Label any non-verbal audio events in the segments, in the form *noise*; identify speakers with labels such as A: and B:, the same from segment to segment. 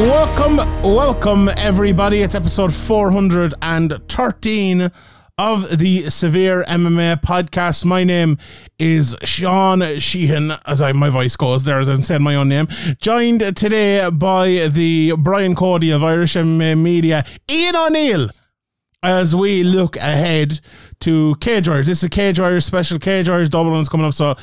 A: Welcome, welcome everybody. It's episode 413 of the Severe MMA podcast. My name is Sean Sheehan, as I my voice goes there as I'm saying my own name. Joined today by the Brian Cody of Irish MMA Media, Ian O'Neill, as we look ahead to Cage Warriors. This is a Cage Warriors special. Cage Warriors double one's coming up, so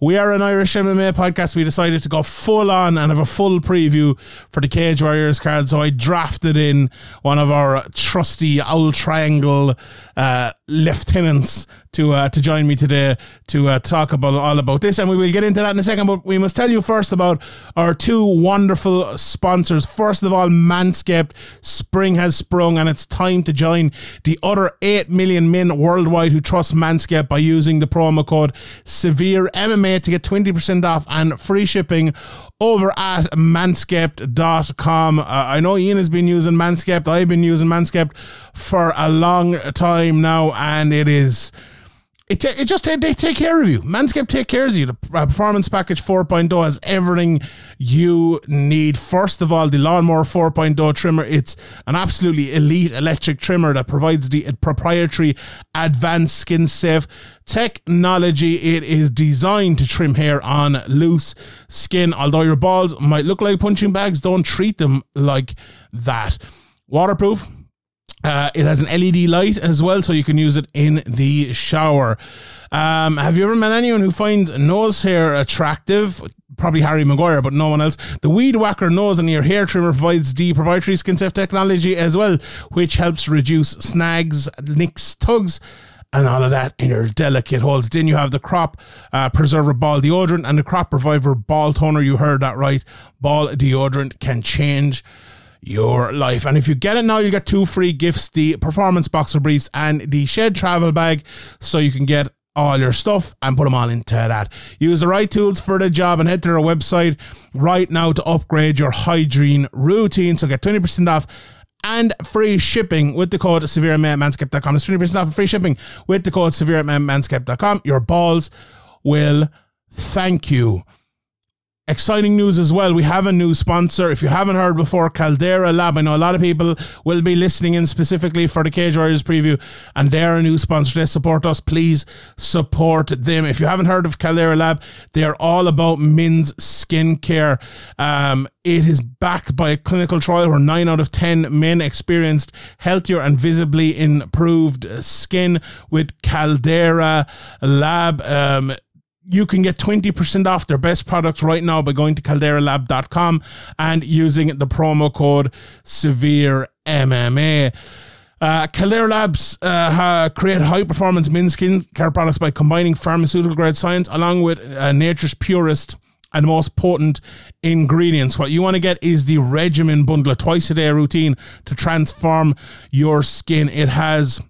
A: we are an Irish MMA podcast. We decided to go full on and have a full preview for the Cage Warriors card. So I drafted in one of our trusty Owl Triangle uh, lieutenants to uh, to join me today to uh, talk about all about this, and we will get into that in a second. But we must tell you first about our two wonderful sponsors. First of all, Manscaped. Spring has sprung, and it's time to join the other eight million men worldwide who trust Manscaped by using the promo code Severe MMA to get twenty percent off and free shipping over at manscaped.com. Uh, I know Ian has been using Manscaped. I've been using Manscaped for a long time now, and it is. It, it just they take care of you. Manscaped take care of you. The uh, Performance Package 4.0 has everything you need. First of all, the Lawnmower 4.0 trimmer. It's an absolutely elite electric trimmer that provides the proprietary advanced skin safe technology. It is designed to trim hair on loose skin. Although your balls might look like punching bags, don't treat them like that. Waterproof. Uh, it has an LED light as well, so you can use it in the shower. Um, have you ever met anyone who finds nose hair attractive? Probably Harry Maguire, but no one else. The Weed Whacker nose and ear hair trimmer provides the proprietary skin safe technology as well, which helps reduce snags, nicks, tugs, and all of that in your delicate holes. Then you have the crop uh, preserver ball deodorant and the crop reviver ball toner. You heard that right. Ball deodorant can change your life. And if you get it now, you get two free gifts the performance boxer briefs and the shed travel bag so you can get all your stuff and put them all into that. Use the right tools for the job and head to their website right now to upgrade your hygiene routine. So get 20% off and free shipping with the code severemanscape.com. It's 20% off free shipping with the code severemanscape.com. Your balls will thank you. Exciting news as well. We have a new sponsor. If you haven't heard before, Caldera Lab. I know a lot of people will be listening in specifically for the Cage Warriors preview, and they're a new sponsor. They support us. Please support them. If you haven't heard of Caldera Lab, they are all about men's skincare. Um, it is backed by a clinical trial where nine out of 10 men experienced healthier and visibly improved skin with Caldera Lab. Um, you can get 20% off their best products right now by going to calderalab.com and using the promo code severe MMA. Uh, Caldera Labs uh, ha- create high performance men's skincare products by combining pharmaceutical grade science along with uh, nature's purest and most potent ingredients. What you want to get is the regimen bundle, a twice a day routine to transform your skin. It has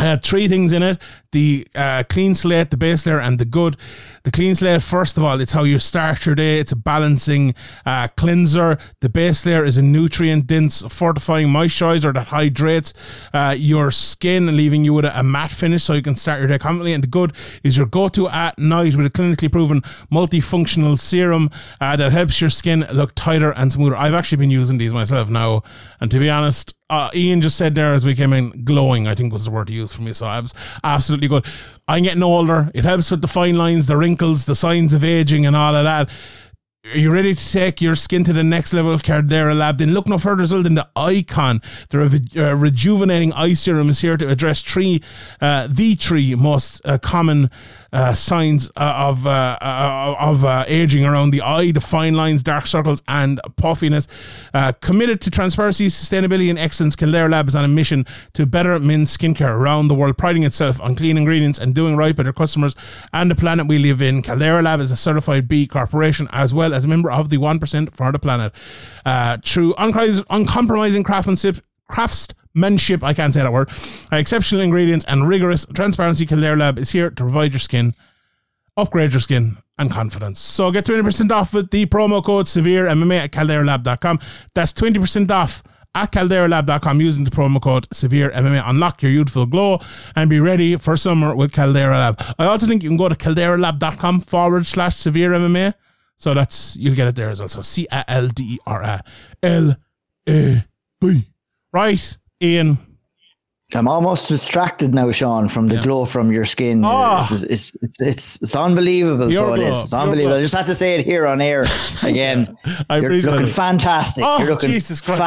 A: uh, three things in it the uh, clean slate, the base layer, and the good. The clean slate, first of all, it's how you start your day. It's a balancing uh, cleanser. The base layer is a nutrient dense, fortifying moisturizer that hydrates uh, your skin, leaving you with a, a, matte finish so you can start your day confidently. And the good is your go to at night with a clinically proven multifunctional serum uh, that helps your skin look tighter and smoother. I've actually been using these myself now, and to be honest, uh, Ian just said there as we came in, glowing, I think was the word he used for me. So I was absolutely good. I'm getting older. It helps with the fine lines, the wrinkles, the signs of aging, and all of that. Are you ready to take your skin to the next level, Caldera Lab? Then look no further well than the Icon. The reju- uh, rejuvenating eye serum is here to address three, uh, the three most uh, common uh, signs uh, of uh, uh, of uh, aging around the eye: the fine lines, dark circles, and puffiness. Uh, committed to transparency, sustainability, and excellence, Caldera Lab is on a mission to better men's skincare around the world, priding itself on clean ingredients and doing right by their customers and the planet we live in. Caldera Lab is a certified B corporation as well as a member of the 1% for the planet. Uh, through uncom- uncompromising craftsmanship, craftsmanship, I can't say that word, uh, exceptional ingredients and rigorous transparency, Caldera Lab is here to provide your skin, upgrade your skin and confidence. So get 20% off with the promo code severe MMA at calderalab.com. That's 20% off at calderalab.com using the promo code severe MMA. Unlock your youthful glow and be ready for summer with Caldera Lab. I also think you can go to calderalab.com forward slash severe MMA. So that's, you'll get it there as well. So C A L D E R A L A B. Right, Ian.
B: I'm almost distracted now, Sean, from the glow from your skin.
A: Ah.
B: It's, it's, it's, it's, it's unbelievable.
A: Your
B: so it
A: glow,
B: is. It's unbelievable. I just had to say it here on air *laughs* again.
A: I
B: You're looking
A: it.
B: fantastic.
A: Oh,
B: You're looking
A: Jesus Christ.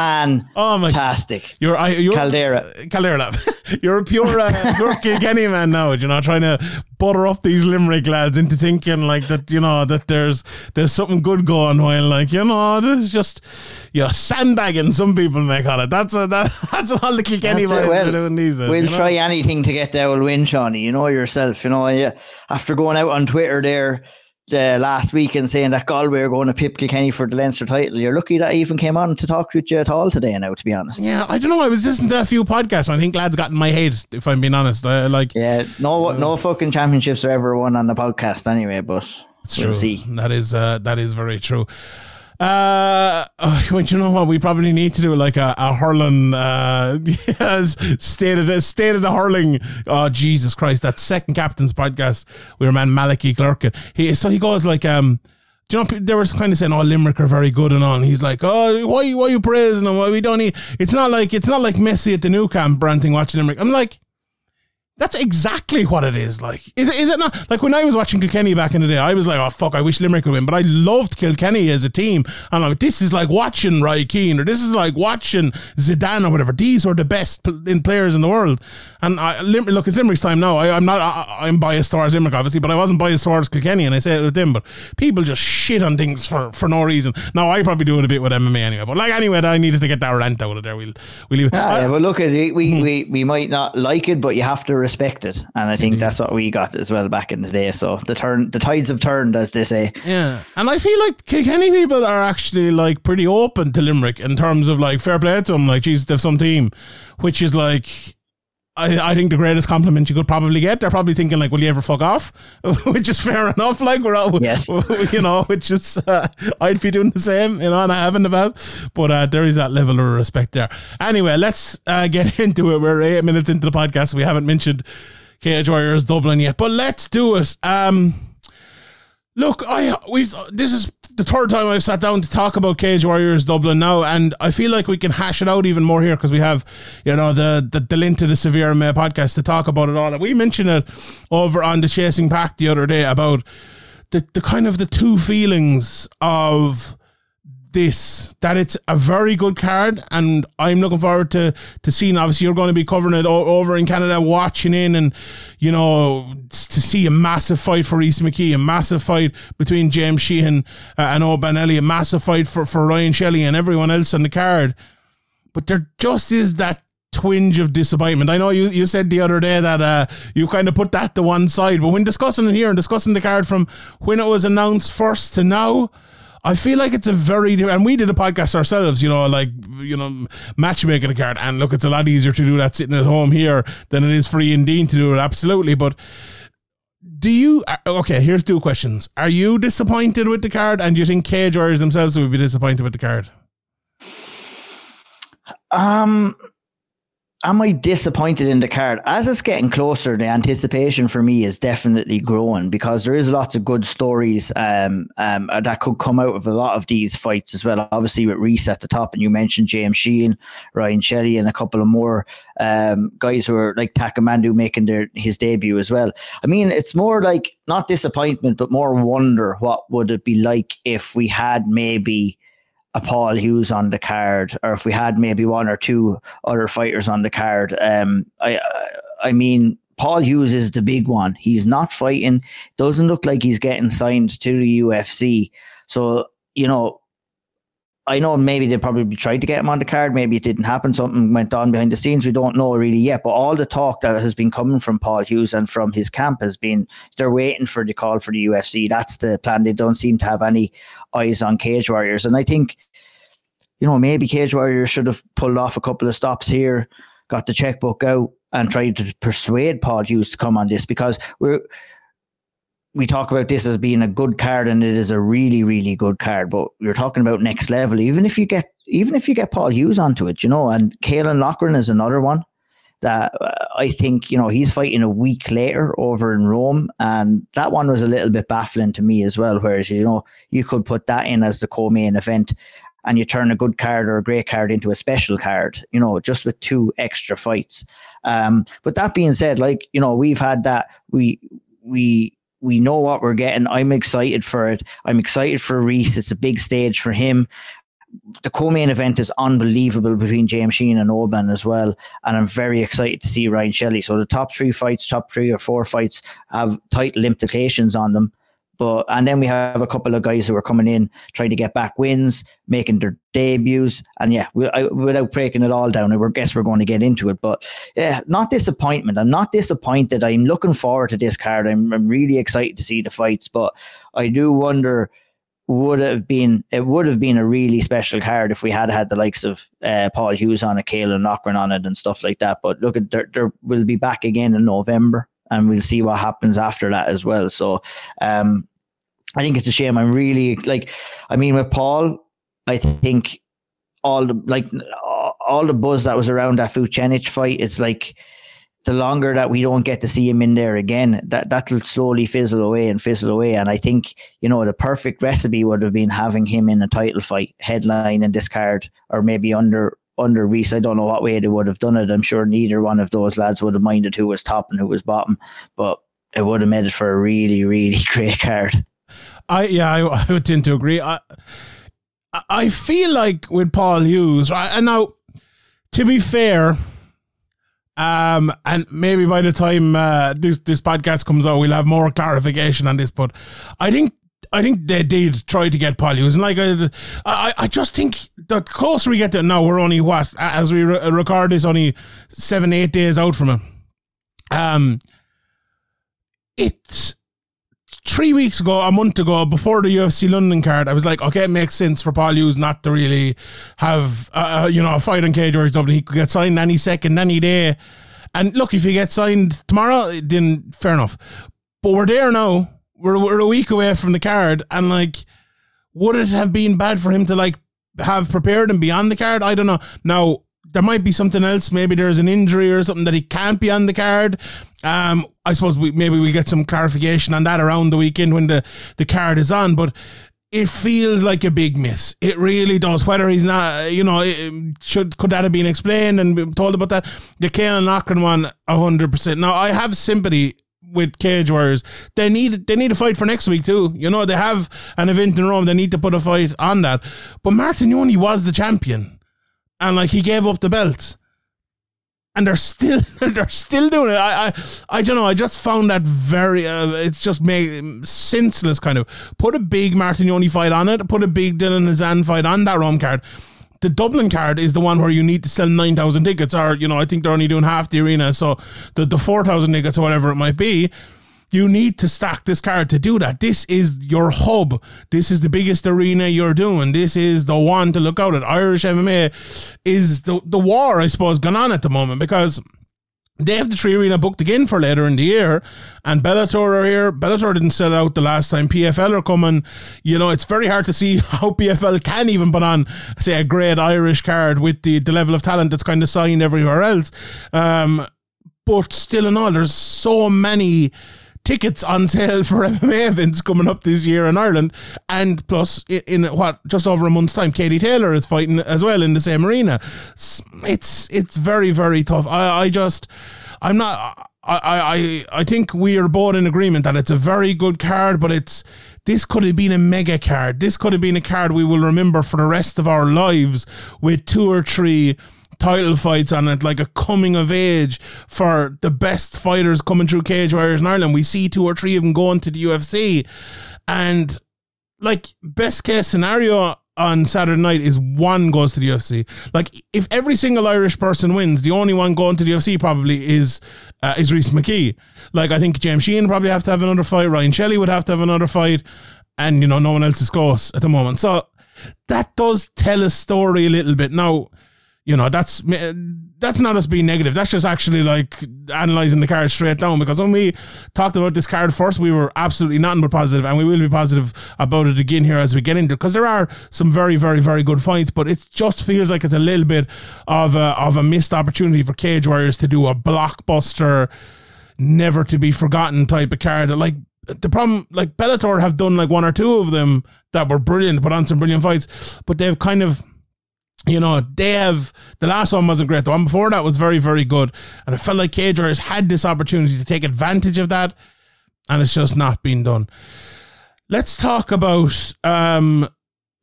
A: Oh, my-
B: fantastic.
A: You're, I, you're
B: Caldera.
A: Caldera. *laughs* You're a pure, uh, pure *laughs* Kilkenny man now. You know, trying to butter up these Limerick lads into thinking like that. You know that there's there's something good going. While like you know, there's just you're sandbagging. Some people may call it. That's a, that, that's all the Kilkenny
B: That's it. Well,
A: these days.
B: We'll
A: you know?
B: try anything to get the old win, Shawnee. You know yourself. You know, yeah. After going out on Twitter there uh, last week and saying that Galway are going to pip Kilkenny for the Leinster title, you're lucky that I even came on to talk with you at all today. Now, to be honest.
A: Yeah, I don't know. I was listening to a few podcasts. And I think lads got in my head. If I'm being honest, I, like
B: Yeah, no, no fucking championships are ever won on the podcast anyway. But
A: It's
B: we'll
A: true.
B: see.
A: That is uh, that is very true. Uh, *laughs* oh, well, you know what? We probably need to do like a, a hurling, uh, *laughs* yes, state of the state of the hurling. Oh, Jesus Christ. That second captain's podcast, we were man Malachi Clerkin. He, so he goes like, um, do you know, they were kind of saying, "Oh, Limerick are very good and all." And he's like, "Oh, why, why you praising them? Why we don't need?" It's not like it's not like Messi at the Nou Camp ranting watching Limerick. I'm like, that's exactly what it is. Like, is it? Is it not? Like when I was watching Kilkenny back in the day, I was like, "Oh fuck, I wish Limerick would win." But I loved Kilkenny as a team, and I'm like, this is like watching Roy Keane, or this is like watching Zidane or whatever. These are the best in players in the world. And I, Lim- look, it's Limerick's time now. I, I'm not. I, I'm biased towards Limerick, obviously, but I wasn't biased towards Kilkenny, and I say it with them. But people just shit on things for for no reason. Now I probably do it a bit with MMA anyway. But like anyway, I needed to get that rant out of there. We'll we'll leave. it.
B: Ah, yeah, but look at it.
A: Hmm.
B: We, we we might not like it, but you have to respect it, and I think that's what we got as well back in the day. So the turn, the tides have turned, as they say.
A: Yeah, and I feel like Kilkenny people are actually like pretty open to Limerick in terms of like fair play to them. Like, Jesus, they've some team, which is like. I, I think the greatest compliment you could probably get. They're probably thinking like, "Will you ever fuck off?" *laughs* which is fair enough. Like we're all,
B: Yes. *laughs*
A: you know, which is uh, I'd be doing the same, you know, and I have in the past. But uh, there is that level of respect there. Anyway, let's uh, *laughs* get into it. We're eight minutes into the podcast. We haven't mentioned Cage Warriors Dublin yet, but let's do it. Um, Look, I we've this is the third time I've sat down to talk about Cage Warriors Dublin now, and I feel like we can hash it out even more here because we have, you know, the the, the link to the Severe May podcast to talk about it all. And we mentioned it over on the Chasing Pack the other day about the the kind of the two feelings of this that it's a very good card and I'm looking forward to to seeing obviously you're going to be covering it o- over in Canada watching in and you know to see a massive fight for Rhys McKee a massive fight between James Sheehan uh, and Oban Elliott a massive fight for, for Ryan Shelley and everyone else on the card but there just is that twinge of disappointment. I know you, you said the other day that uh, you kind of put that to one side, but when discussing it here and discussing the card from when it was announced first to now, I feel like it's a very and we did a podcast ourselves, you know, like you know, matchmaking a card. And look, it's a lot easier to do that sitting at home here than it is for Ian Dean to do it. Absolutely, but do you uh, okay? Here's two questions: Are you disappointed with the card, and do you think Cage Warriors themselves would be disappointed with the card?
B: Um, am I disappointed in the card? As it's getting closer, the anticipation for me is definitely growing because there is lots of good stories um, um, uh, that could come out of a lot of these fights as well. Obviously, with Rhys at the top, and you mentioned James Sheehan, Ryan Shelley, and a couple of more um, guys who are like Takamandu making their his debut as well. I mean, it's more like not disappointment, but more wonder what would it be like if we had maybe a Paul Hughes on the card, or if we had maybe one or two other fighters on the card. Um, I, I mean, Paul Hughes is the big one. He's not fighting. Doesn't look like he's getting signed to the UFC. So you know, I know maybe they probably tried to get him on the card. Maybe it didn't happen. Something went on behind the scenes. We don't know really yet. But all the talk that has been coming from Paul Hughes and from his camp has been they're waiting for the call for the UFC. That's the plan. They don't seem to have any eyes on Cage Warriors. And I think, you know, maybe Cage Warriors should have pulled off a couple of stops here, got the checkbook out, and tried to persuade Paul Hughes to come on this because we're we talk about this as being a good card and it is a really really good card but you're talking about next level even if you get even if you get Paul Hughes onto it you know and Caolan Loughran is another one that uh, I think you know he's fighting a week later over in Rome and that one was a little bit baffling to me as well whereas you know you could put that in as the co-main event and you turn a good card or a great card into a special card, you know, just with two extra fights. Um, but that being said, like, you know, we've had that we we we know what we're getting. I'm excited for it. I'm excited for Rhys. It's a big stage for him. The co-main event is unbelievable between James Sheehan and Oban as well, and I'm very excited to see Ryan Shelley. So the top three fights, top three or four fights, have title implications on them. But and then we have a couple of guys who are coming in trying to get back wins, making their debuts, and yeah, we, I, without breaking it all down, I guess we're going to get into it. But yeah, not disappointment. I'm not disappointed. I'm looking forward to this card. I'm, I'm really excited to see the fights, but I do wonder would have been it would have been a really special card if we had had the likes of uh, Paul Hughes on it, Caolan Loughran on it, and stuff like that. But look, at there, will be back again in November and we'll see what happens after that as well. So, um, I think it's a shame. I'm really like, I mean, with Paul, I think all the like all the buzz that was around that Vucenic fight, it's like the longer that we don't get to see him in there again, that that'll slowly fizzle away and fizzle away. And I think you know the perfect recipe would have been having him in a title fight, headline and this card, or maybe under under Rhys. I don't know what way they would have done it. I'm sure neither one of those lads would have minded who was top and who was bottom, but it would have made it for a really, really *laughs* great card.
A: I yeah, I, I would tend to agree. I I feel like with Paul Hughes, right? And now, to be fair, um, and maybe by the time uh, this this podcast comes out, we'll have more clarification on this. But I think I think they did try to get Paul Hughes, and like I, I, I just think the closer we get to now, we're only what as we re- record this, only seven, eight days out from him. Um, it's three weeks ago, a month ago, before the UFC London card, I was like, okay, it makes sense for Paul Hughes not to really have, uh, uh you know, a fight on Cage Warriors Dublin. He could get signed any second, any day. And look, if he gets signed tomorrow, then fair enough. But we're there now. We're, we're a week away from the card. And like, would it have been bad for him to like have prepared and be on the card? I don't know. Now, there might be something else. Maybe there's an injury or something that he can't be on the card. Um, I suppose we maybe we get some clarification on that around the weekend when the, the card is on. But it feels like a big miss. It really does. Whether he's not, you know, should could that have been explained and told about that? The Caolan Loughran one, hundred percent. Now I have sympathy with Cage Warriors. They need they need a fight for next week too. You know, they have an event in Rome. They need to put a fight on that. But Martignoni was the champion and like he gave up the belt and they're still *laughs* they're still doing it. I I, I don't know. I just found that very. Uh, it's just made senseless. Kind of put a big Martignoni fight on it. Put a big Dylan Hazan fight on that Rome card. The Dublin card is the one where you need to sell nine thousand tickets, or you know I think they're only doing half the arena, so the the four thousand tickets or whatever it might be. You need to stack this card to do that. This is your hub. This is the biggest arena you're doing. This is the one to look out at. Irish MMA is the, the war, I suppose, going on at the moment because they have the 3Arena booked again for later in the year, and Bellator are here. Bellator didn't sell out the last time. PFL are coming. You know, it's very hard to see *laughs* how PFL can even put on, say, a great Irish card with the, the level of talent that's kind of signed everywhere else. Um, but still, in all, there's so many tickets on sale for *laughs* MMA events coming up this year in Ireland. And plus, in, what just over a month's time, Katie Taylor is fighting as well in the same arena. It's it's, it's very very tough. I I just I'm not. I, I, I think we are both in agreement that it's a very good card, but it's this could have been a mega card. This could have been a card we will remember for the rest of our lives with two or three title fights on it, like a coming of age for the best fighters coming through Cage Warriors in Ireland. We see two or three of them going to the UFC, and like best case scenario on Saturday night is one goes to the UFC. Like if every single Irish person wins, the only one going to the UFC probably is uh, is Rhys McKee. Like I think James Sheehan probably have to have another fight. Ryan Shelley would have to have another fight, and you know no one else is close at the moment. So that does tell a story a little bit now you know that's that's not us being negative. That's just actually like analyzing the card straight down because when we talked about this card first we were absolutely nothing but positive and we will be positive about it again here as we get into because there are some very very very good fights but it just feels like it's a little bit of a, of a missed opportunity for cage warriors to do a blockbuster never to be forgotten type of card. Like the problem like Bellator have done like one or two of them that were brilliant put on some brilliant fights but they've kind of you know, they have the last one wasn't great. The one before that was very, very good. And I felt like Cage Warriors had this opportunity to take advantage of that, and it's just not been done. Let's talk about um,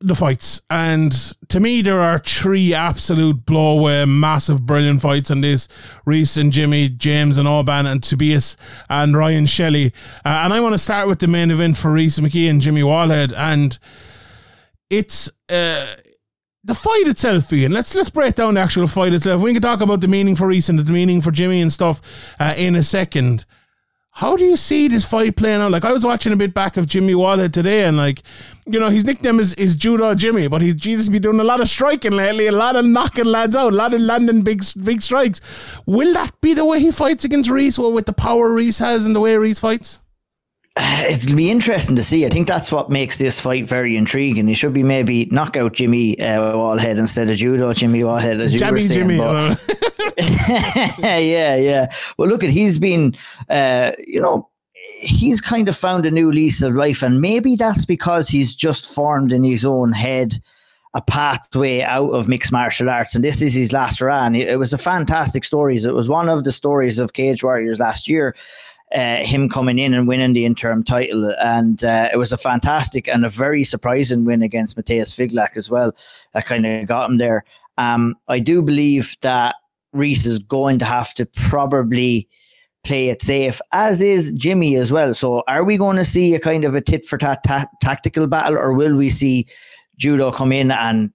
A: the fights. And to me, there are three absolute blow away, massive, brilliant fights in this Rhys and Jimmy, James and Oban, and Tobias and Ryan Shelley. Uh, and I want to start with the main event for Rhys McKee and Jimmy Wallhead. And it's. Uh, the fight itself, Ian. Let's let's break down the actual fight itself. We can talk about the meaning for Rhys and the meaning for Jimmy and stuff uh, in a second. How do you see this fight playing out? Like I was watching a bit back of Jimmy Wallhead today, and like you know his nickname is, is Judo Jimmy, but he's Jesus be doing a lot of striking lately, a lot of knocking lads out, a lot of landing big big strikes. Will that be the way he fights against Rhys? Well, with the power Rhys has and the way Rhys fights? *sighs*
B: It'll be interesting to see. I think that's what makes this fight very intriguing. It should be maybe knockout Jimmy uh, Wallhead instead of judo Jimmy Wallhead, as you were saying. Jimmy. But, *laughs* yeah, yeah. Well, look at he's been, uh, you know, he's kind of found a new lease of life, and maybe that's because he's just formed in his own head a pathway out of mixed martial arts, and this is his last run. It was a fantastic story. It was one of the stories of Cage Warriors last year uh, him coming in and winning the interim title. And uh, it was a fantastic and a very surprising win against Mateusz Figlak as well. That kind of got him there. Um, I do believe that Reese is going to have to probably play it safe, as is Jimmy as well. So, are we going to see a kind of a tit for tat ta- tactical battle, or will we see Judo come in and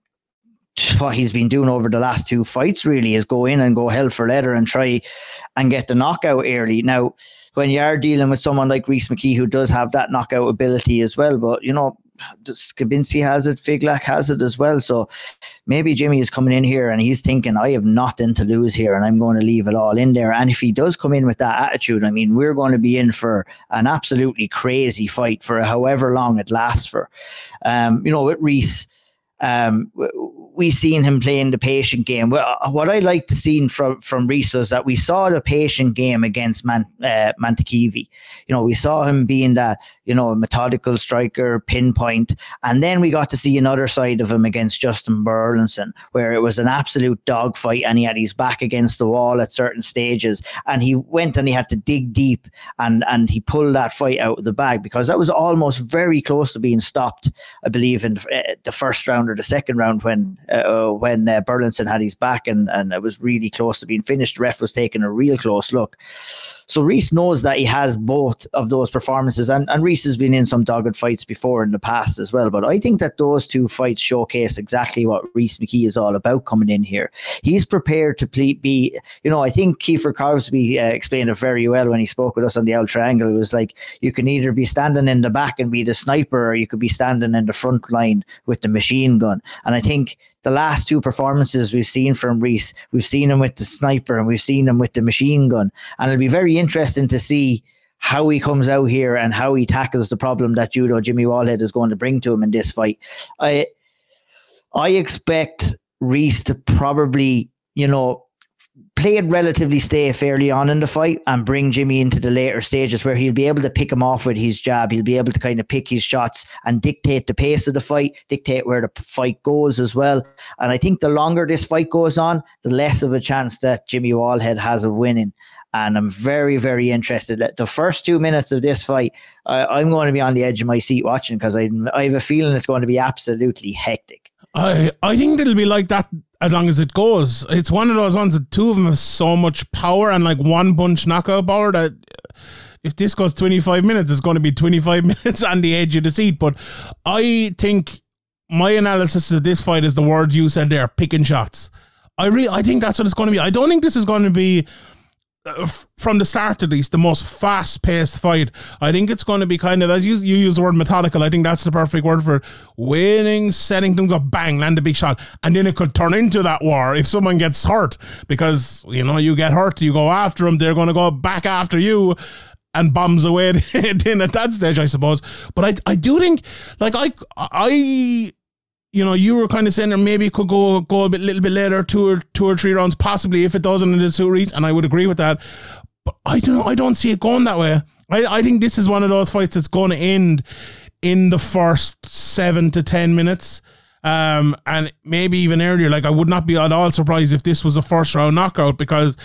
B: what he's been doing over the last two fights really is go in and go hell for leather and try and get the knockout early. Now, when you are dealing with someone like Rhys McKee who does have that knockout ability as well, but you know, Skabinski has it, Figlak has it as well. So maybe Jimmy is coming in here and he's thinking, I have nothing to lose here and I'm going to leave it all in there. And if he does come in with that attitude, I mean, we're going to be in for an absolutely crazy fight for however long it lasts for. Um, you know, with Rhys, um, we seen him playing the patient game. Uh, what I like to see from from Rhys was that we saw the patient game against Man, uh. You know, we saw him being that you know methodical striker, pinpoint, and then we got to see another side of him against Justin Burlinson, where it was an absolute dogfight, and he had his back against the wall at certain stages, and he went and he had to dig deep, and and he pulled that fight out of the bag because that was almost very close to being stopped. I believe in uh, the first round the second round when uh, when uh, Burlinson had his back and, and it was really close to being finished. The ref was taking a real close look. So Rhys knows that he has both of those performances, and, and Rhys has been in some dogged fights before in the past as well. But I think that those two fights showcase exactly what Rhys McKee is all about coming in here. He's prepared to ple- be, you know, I think Kiefer Crosby uh, explained it very well when he spoke with us on the Owl Triangle. It was like you can either be standing in the back and be the sniper, or you could be standing in the front line with the machine gun. And I think the last two performances we've seen from Rhys, we've seen him with the sniper and we've seen him with the machine gun. And it'll be very interesting to see how he comes out here and how he tackles the problem that judo Jimmy Wallhead is going to bring to him in this fight. I I expect Rhys to probably, you know, play it relatively safe early on in the fight and bring Jimmy into the later stages where he'll be able to pick him off with his jab. He'll be able to kind of pick his shots and dictate the pace of the fight, dictate where the fight goes as well. And I think the longer this fight goes on, the less of a chance that Jimmy Wallhead has of winning. And I'm very, very interested. That the first two minutes of this fight, I, am going to be on the edge of my seat watching because I, I have a feeling it's going to be absolutely hectic.
A: I I think it'll be like that as long as it goes. It's one of those ones that two of them have so much power and like one punch knockout power that if this goes 25 minutes, it's going to be 25 *laughs* minutes on the edge of the seat. But I think my analysis of this fight is the word you said there, picking shots. I really, I think that's what it's going to be. I don't think this is going to be Uh, from the start at least the most fast paced fight. I think it's going to be kind of as you you use the word methodical. I think that's the perfect word for winning, setting things up, bang, land a big shot, and then it could turn into that war if someone gets hurt because you know you get hurt, you go after them, they're going to go back after you. And bombs away *laughs* then at that stage, I suppose. But I, I do think, like I, I you know, you were kind of saying that maybe it could go go a bit, little bit later, two or two or three rounds, possibly if it doesn't in the series, and I would agree with that. But I don't I don't see it going that way. I, I think this is one of those fights that's going to end in the first seven to ten minutes um, and maybe even earlier. Like I would not be at all surprised if this was a first round knockout because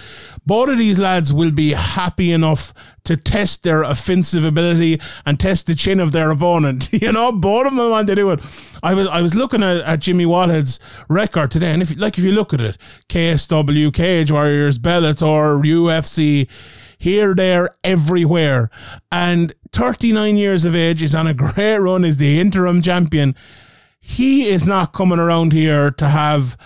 A: both of these lads will be happy enough to test their offensive ability and test the chin of their opponent. *laughs* you know, both of them want to do it. I was I was looking at, at Jimmy Wallhead's record today, and if like if you look at it, KSW, Cage Warriors, Bellator, UFC here, there, everywhere. And 39 years of age is on a great run as the interim champion he is not coming around here to have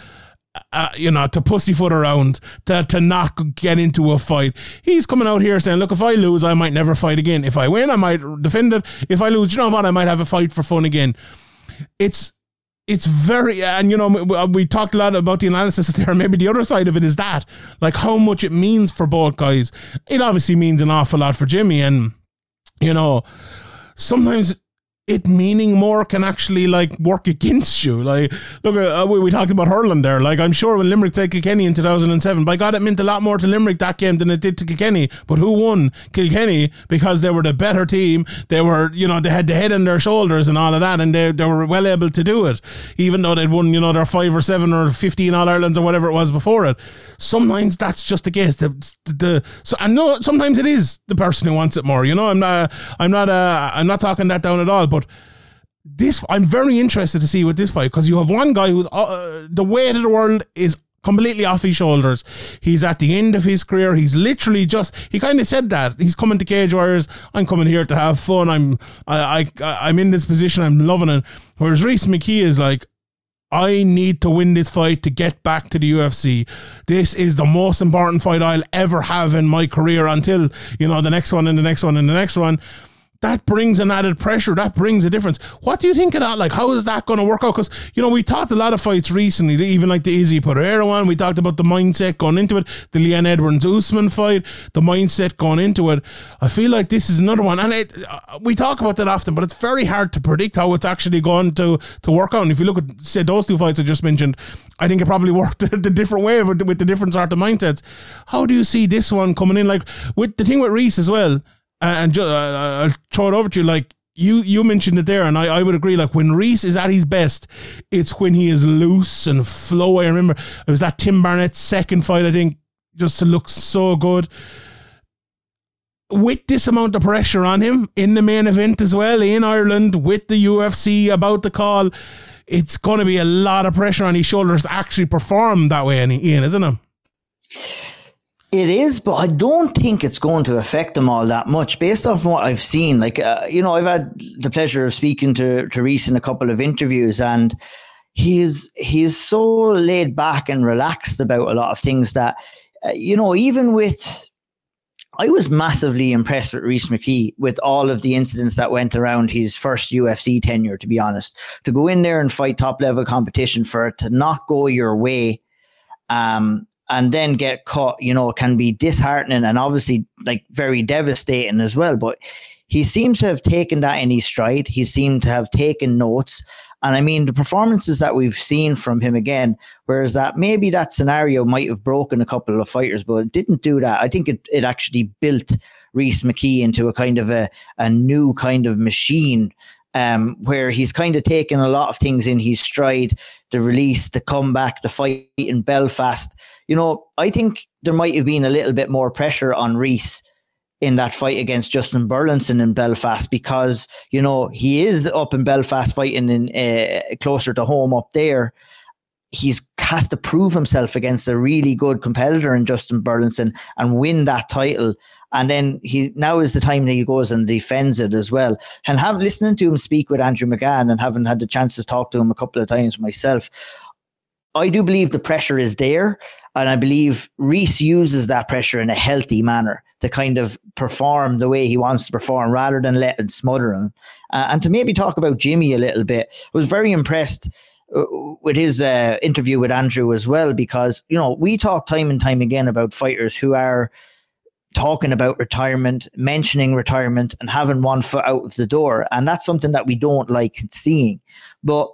A: uh, you know, to pussyfoot around, to, to not get into a fight. He's coming out here saying, look, if I lose, I might never fight again. If I win, I might defend it. If I lose, you know what, I might have a fight for fun again. It's it's very and you know we, we talked a lot about the analysis *laughs* there maybe the other side of it is that like how much it means for both guys it obviously means an awful lot for jimmy and you know sometimes it meaning more can actually like work against you. Like, look, uh, we, we, talked about hurling there. Like, I'm sure when Limerick played Kilkenny in 2007, by God, it meant a lot more to Limerick that game than it did to Kilkenny. But who won? Kilkenny because they were the better team. They were, you know, they had the head on their shoulders and all of that, and they, they were well able to do it, even though they'd won, you know, their five or seven or 15 All Irelands or whatever it was before it. Sometimes that's just the case. The, the, the so I know sometimes it is the person who wants it more. You know, I'm not, I'm not, uh, I'm not talking that down at all, but but this, I'm very interested to see with this fight because you have one guy who's uh, the weight of the world is completely off his shoulders. He's at the end of his career. He's literally just he kind of said that. He's coming to Cage Warriors. I'm coming here to have fun. I'm I, I I'm in this position. I'm loving it. Whereas Rhys McKee is like I need to win this fight to get back to the UFC. This is the most important fight I'll ever have in my career until, you know, the next one and the next one and the next one that brings an added pressure. That brings a difference. What do you think of that? Like, how is that going to work out? Because, you know, we talked a lot of fights recently, even like the Izzy Pereira one. We talked about the mindset going into it, the Leon Edwards Usman fight, the mindset going into it. I feel like this is another one. And it, uh, we talk about that often, but it's very hard to predict how it's actually going to, to work out. And if you look at, say, those two fights I just mentioned, I think it probably *laughs* worked the different way with, with the different sort of mindsets. How do you see this one coming in? Like, with the thing with Rhys as well and just, uh, I'll throw it over to you. Like you, you mentioned it there, and I, I would agree. Like when Rhys is at his best, it's when he is loose and flow. I remember it was that Tim Barnett's second fight. I think just to look so good. With this amount of pressure on him in the main event as well in Ireland, with the UFC about the call, it's going to be a lot of pressure on his shoulders to actually perform that way, Ian, isn't it?
B: It is, but I don't think it's going to affect them all that much based off what I've seen. Like, uh, you know, I've had the pleasure of speaking to, to Rhys in a couple of interviews and he's, he's so laid back and relaxed about a lot of things that, uh, you know, even with, I was massively impressed with Rhys McKee with all of the incidents that went around his first UFC tenure, to be honest. To go in there and fight top level competition for it to not go your way, um, and then get caught, you know, can be disheartening and obviously like very devastating as well. But he seems to have taken that in his stride. He seemed to have taken notes. And I mean, the performances that we've seen from him again, whereas that maybe that scenario might have broken a couple of fighters, but it didn't do that. I think it, it actually built Rhys McKee into a kind of a, a new kind of machine um, where he's kind of taken a lot of things in his stride the release, the comeback, the fight in Belfast. You know, I think there might have been a little bit more pressure on Rhys in that fight against Justin Burlinson in Belfast because you know he is up in Belfast fighting in uh, closer to home up there. He's has to prove himself against a really good competitor in Justin Burlinson and win that title. And then he now is the time that he goes and defends it as well. And have listening to him speak with Andrew McGann and having had the chance to talk to him a couple of times myself, I do believe the pressure is there. And I believe Rhys uses that pressure in a healthy manner to kind of perform the way he wants to perform rather than let it smother him. Uh, and to maybe talk about Jimmy a little bit, I was very impressed with his uh, interview with Andrew as well, because, you know, we talk time and time again about fighters who are talking about retirement, mentioning retirement, and having one foot out of the door. And that's something that we don't like seeing. But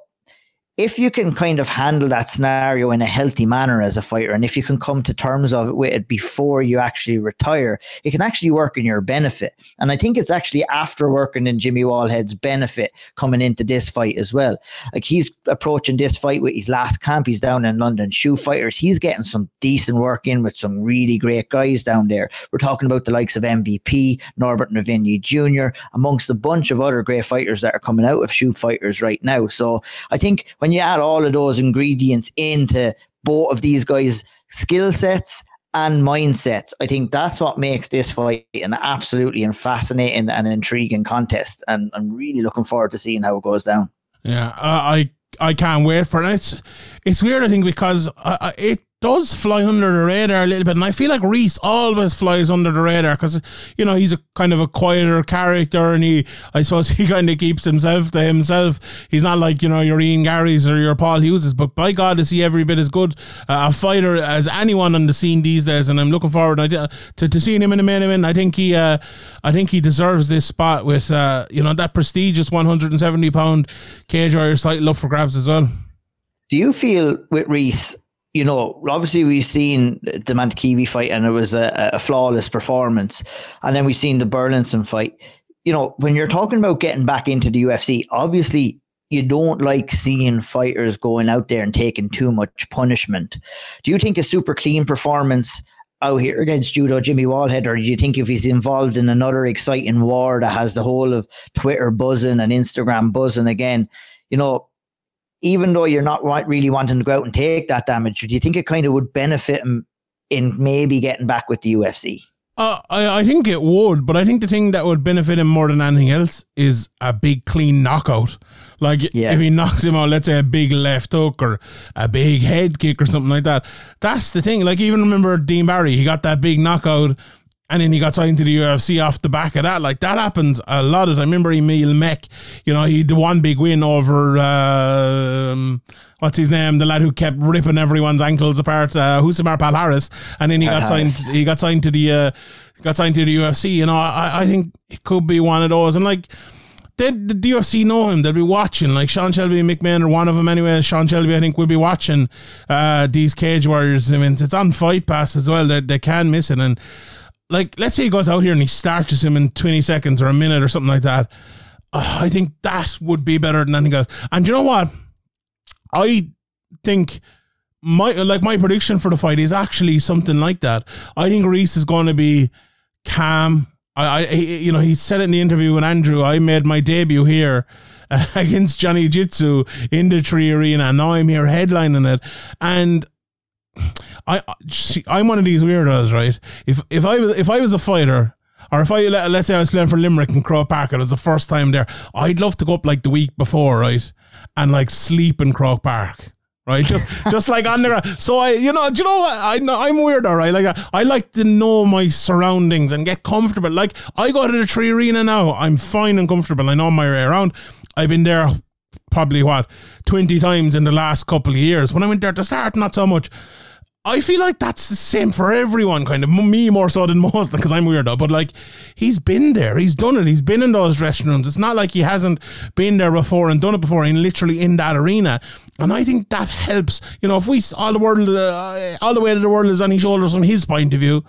B: if you can kind of handle that scenario in a healthy manner as a fighter, and if you can come to terms of it with it before you actually retire, it can actually work in your benefit. And I think it's actually after working in Jimmy Wallhead's benefit coming into this fight as well. Like he's approaching this fight with his last camp. He's down in London Shootfighters. He's getting some decent work in with some really great guys down there. We're talking about the likes of MVP, Norbert Navigny Jr., amongst a bunch of other great fighters that are coming out of Shootfighters right now. So I think when you add all of those ingredients into both of these guys' skill sets and mindsets, I think that's what makes this fight an absolutely and fascinating and intriguing contest. And I'm really looking forward to seeing how it goes down.
A: Yeah, uh, I I can't wait for it. It's it's weird, I think, because uh, it does fly under the radar a little bit. And I feel like Rhys always flies under the radar because, you know, he's a kind of a quieter character and he, I suppose, *laughs* he kind of keeps himself to himself. He's not like, you know, your Ian Garry's or your Paul Hughes, but by God, is he every bit as good uh, a fighter as anyone on the scene these days. And I'm looking forward to, to, to seeing him in the main event. I think he, uh, I think he deserves this spot with, uh, you know, that prestigious 170 pound cage warriors title up for grabs as well.
B: Do you feel with Rhys you know, obviously we've seen the Mantekiwi fight and it was a, a, flawless performance. And then we've seen the Burlinson fight. You know, when you're talking about getting back into the UFC, obviously you don't like seeing fighters going out there and taking too much punishment. Do you think a super clean performance out here against judo Jimmy Wallhead, or do you think if he's involved in another exciting war that has the whole of Twitter buzzing and Instagram buzzing again, you know, even though you're not really wanting to go out and take that damage, do you think it kind of would benefit him in maybe getting back with the UFC?
A: Uh, I, I think it would, but I think the thing that would benefit him more than anything else is a big clean knockout. Like yeah. if he knocks him out, let's say a big left hook or a big head kick or something like that. That's the thing. Like even remember Dean Barry, he got that big knockout and then he got signed to the UFC off the back of that. Like that happens a lot of time. I remember Emil Meek, you know, he had one big win over um, what's his name, the lad who kept ripping everyone's ankles apart, uh, Rousimar Palhares, and then he got signed. He got signed to the uh, got signed to the UFC. You know, I, I think it could be one of those, and like. They, the UFC know him. They'll be watching. Like Sean Shelby and Maynard are one of them anyway. Sean Shelby, I think, will be watching uh, these Cage Warriors. I mean, it's on Fight Pass as well. They, they can miss it. And like let's say he goes out here and he starches him in 20 seconds or a minute or something like that. Uh, i think that would be better than anything else. And you know what? I think my like my prediction for the fight is actually something like that. I think rhys is going to be calm. I, I you know he said it in the interview with andrew i made my debut here *laughs* against johnny jitsu in the 3Arena. And now i'm here headlining it. And I see, I'm one of these weirdos, right? If if I was if I was a fighter. Or if I let- let's say I was playing for Limerick and Croke Park and it was the first time there, I'd love to go up like the week before, right, and like sleep in Croke Park, right? Just *laughs* just like on there. So I, you know, do you know what? I know I'm weird, all right. Like I, I like to know my surroundings and get comfortable. Like I go to the 3Arena now, I'm fine and comfortable. I know my way around. I've been there probably what 20 times in the last couple of years. When I went there to start, not so much. I feel like that's the same for everyone, kind of me more so than *laughs* most, because I'm weirdo. But like, he's been there, he's done it, he's been in those dressing rooms. It's not like he hasn't been there before and done it before, and literally in that arena. And I think that helps. You know, if we all the world, uh, all the way to the world is on his shoulders from his point of view,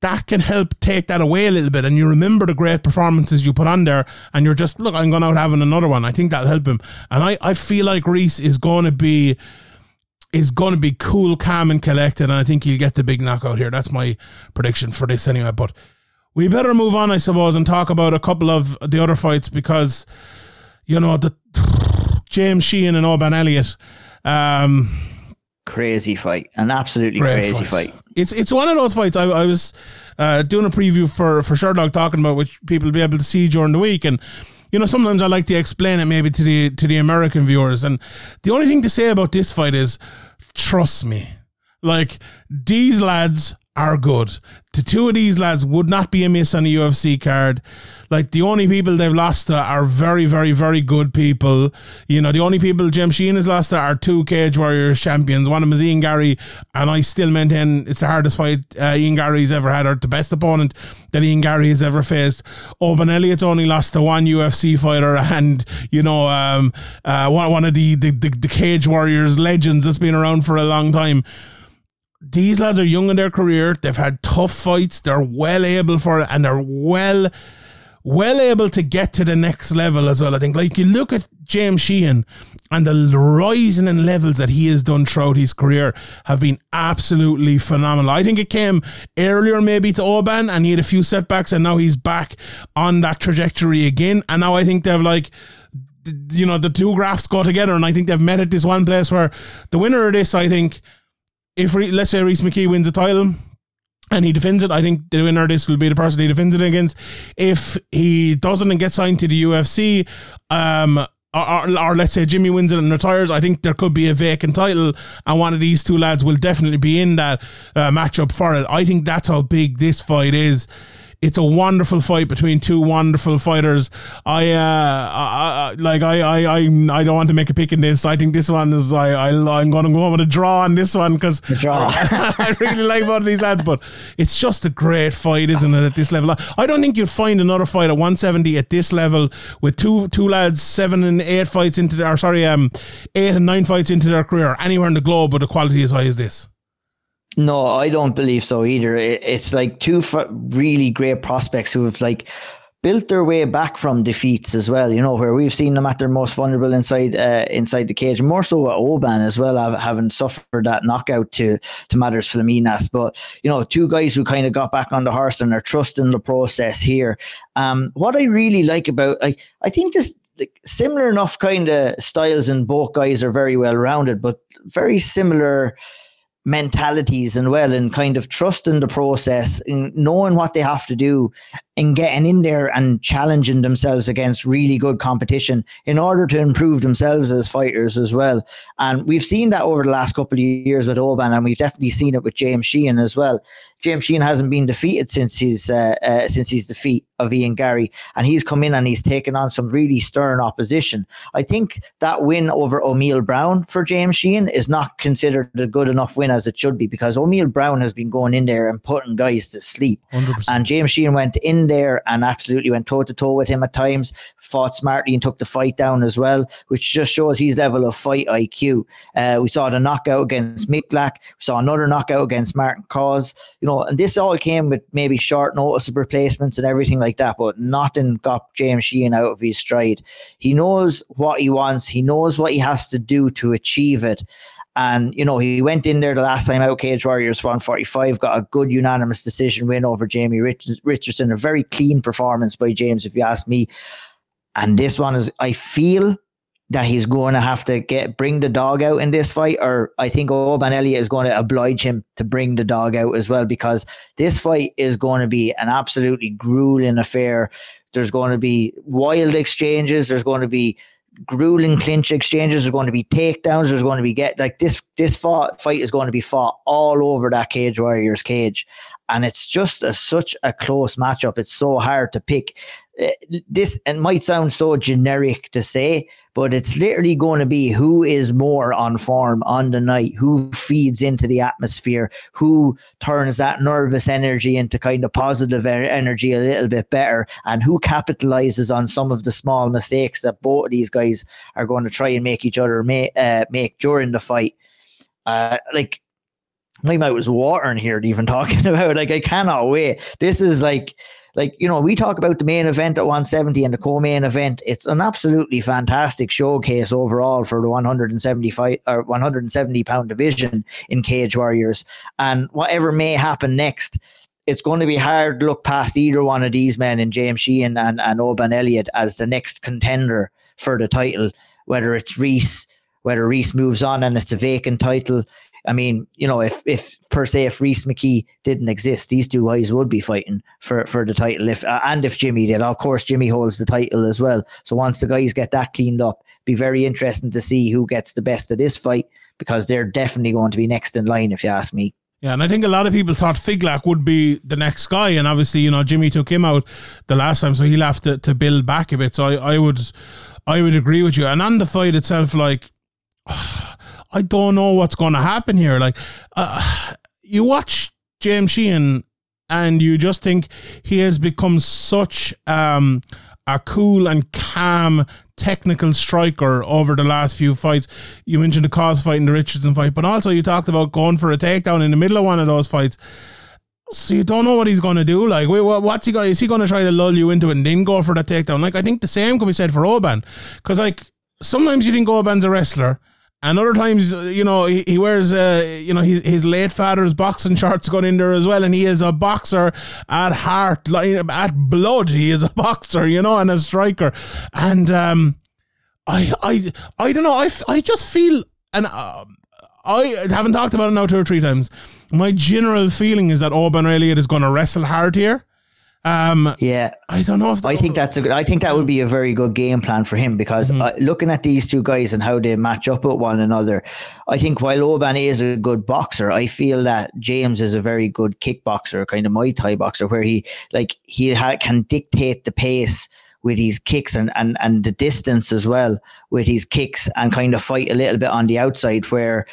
A: that can help take that away a little bit and you remember the great performances you put on there and you're just look I'm going out having another one I think that'll help him and I, I feel like Rhys is going to be is going to be cool calm and collected and I think he'll get the big knockout here that's my prediction for this anyway but we better move on I suppose and talk about a couple of the other fights because you know the *sighs* James Sheehan and Oban Elliott um
B: Crazy fight, an absolutely crazy fight.
A: It's it's one of those fights. I, I was uh, doing a preview for for Sherdog talking about which people will be able to see during the week, and you know sometimes I like to explain it maybe to the to the American viewers. And the only thing to say about this fight is, trust me, like these lads are good. The two of these lads would not be a miss on a UFC card. Like the only people they've lost to are very, very, very good people. You know, the only people Jim Sheehan has lost to are two Cage Warriors champions. One of them is Ian Garry, and I still maintain it's the hardest fight uh, Ian Garry's ever had, or the best opponent that Ian Garry has ever faced. Oban Elliott's only lost to one UFC fighter, *laughs* and you know, um, uh, one one of the the, the the Cage Warriors legends that's been around for a long time these lads are young in their career. They've had tough fights. They're well able for it, and they're well, well able to get to the next level as well. I think, like you look at James Sheehan and the rising in levels that he has done throughout his career have been absolutely phenomenal. I think it came earlier maybe to Oban, and he had a few setbacks, and now he's back on that trajectory again. And now I think they've like you know the two graphs go together, and I think they've met at this one place where the winner of this, I think if let's say Rhys McKee wins a title and he defends it, I think the winner of this will be the person he defends it against. If he doesn't and gets signed to the UFC, um, or, or, or let's say Jimmy wins it and retires, I think there could be a vacant title, and one of these two lads will definitely be in that uh, matchup for it. I think that's how big this fight is. It's a wonderful fight between two wonderful fighters. I, uh, I, I like I, I, I, I don't want to make a pick in this. I think this one is I, I I'm going to go with a draw on this one because
B: draw. *laughs*
A: I really like both of these lads, but it's just a great fight, isn't it? At this level, I don't think you'd find another fight at 170 at this level with two two lads seven and eight fights into their, or sorry, um, eight and nine fights into their career anywhere in the globe with a quality as high as this.
B: No, I don't believe so either. It's like two really great prospects who have like built their way back from defeats as well. You know, where we've seen them at their most vulnerable inside uh, inside the cage. More so at Oban as well, having suffered that knockout to to Matters Flaminas. But you know, two guys who kind of got back on the horse and are trusting the process here. Um, what I really like about, I I think this like, similar enough kind of styles, and both guys are very well rounded, but very similar mentalities and well and kind of trusting the process and knowing what they have to do and getting in there and challenging themselves against really good competition in order to improve themselves as fighters as well. And we've seen that over the last couple of years with Oban, and we've definitely seen it with James Sheehan as well. James Sheehan hasn't been defeated since his uh, uh, since his defeat of Ian Garry, and he's come in and he's taken on some really stern opposition. I think that win over Omiel Brown for James Sheehan is not considered a good enough win as it should be because Omiel Brown has been going in there and putting guys to sleep,
A: 100%.
B: and James Sheehan went in there and absolutely went toe to toe with him at times, fought smartly and took the fight down as well, which just shows his level of fight IQ. Uh, we saw the knockout against Figlak, we saw another knockout against Martin Cause, you know, and this all came with maybe short notice of replacements and everything like that, but nothing got James Sheehan out of his stride. He knows what he wants, he knows what he has to do to achieve it. And, you know, he went in there the last time out, Cage Warriors 145, got a good unanimous decision win over Jamie Rich- Richardson. A very clean performance by James, if you ask me. And this one is, I feel that he's going to have to get bring the dog out in this fight, or I think Oban Elliott is going to oblige him to bring the dog out as well because this fight is going to be an absolutely grueling affair. There's going to be wild exchanges. There's going to be grueling clinch exchanges. There's going to be takedowns. There's going to be get like this. This fought, fight is going to be fought all over that Cage Warriors cage, and it's just a, such a close matchup. It's so hard to pick. Uh, This it might sound so generic to say, but it's literally going to be who is more on form on the night, who feeds into the atmosphere, who turns that nervous energy into kind of positive energy a little bit better, and who capitalizes on some of the small mistakes that both of these guys are going to try and make each other make, uh, make during the fight. Uh, like my mouth was watering here even *laughs* talking about like I cannot wait. This is like like you know we talk about the main event at 170 and the co-main event. It's an absolutely fantastic showcase overall for the 175 or 170 pound division in Cage Warriors. And whatever may happen next, it's going to be hard to look past either one of these men in James Sheehan and, and Oban Elliott as the next contender for the title, whether it's Rhys, whether Rhys moves on and it's a vacant title. I mean, you know, if if per se if Rhys McKee didn't exist, these two guys would be fighting for for the title. If uh, and if Jimmy did, of course, Jimmy holds the title as well. So once the guys get that cleaned up, be very interesting to see who gets the best of this fight because they're definitely going to be next in line, if you ask me.
A: Yeah, and I think a lot of people thought Figlak would be the next guy, and obviously, you know, Jimmy took him out the last time, so he'll have to, to build back a bit. So I, I would, I would agree with you. And on the fight itself, like, *sighs* I don't know what's going to happen here. Like, uh, you watch James Sheehan, and you just think he has become such um, a cool and calm technical striker over the last few fights. You mentioned the Cos fight and the Richardson fight, but also you talked about going for a takedown in the middle of one of those fights. So you don't know what he's going to do. Like, wait, what's he going? Is he going to try to lull you into it and then go for the takedown? Like, I think the same could be said for Oban, because like sometimes you think Oban's a wrestler, and other times, uh, you know, he, he wears, uh, you know, his, his late father's boxing shorts going in there as well, and he is a boxer at heart, like at blood. He is a *laughs* boxer, you know, and a striker. And um, I, I, I don't know. I, I just feel, and uh, I haven't talked about it now two or three times. My general feeling is that Oban Elliott is going to wrestle hard here. Um,
B: Yeah,
A: I don't know if
B: I think that's a good. I think that would be a very good game plan for him because uh, looking at these two guys and how they match up with one another, I think while Oban is a good boxer, I feel that James is a very good kickboxer, kind of Muay Thai boxer, where he like he ha- can dictate the pace with his kicks and, and and the distance as well with his kicks and kind of fight a little bit on the outside where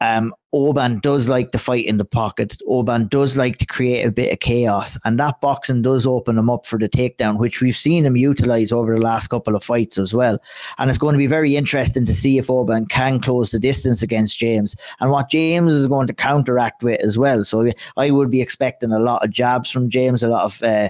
B: um, Oban does like to fight in the pocket. Oban does like to create a bit of chaos, and that boxing does open him up for the takedown, which we've seen him utilize over the last couple of fights as well. And it's going to be very interesting to see if Oban can close the distance against James and what James is going to counteract with as well. So I would be expecting a lot of jabs from James, a lot of uh,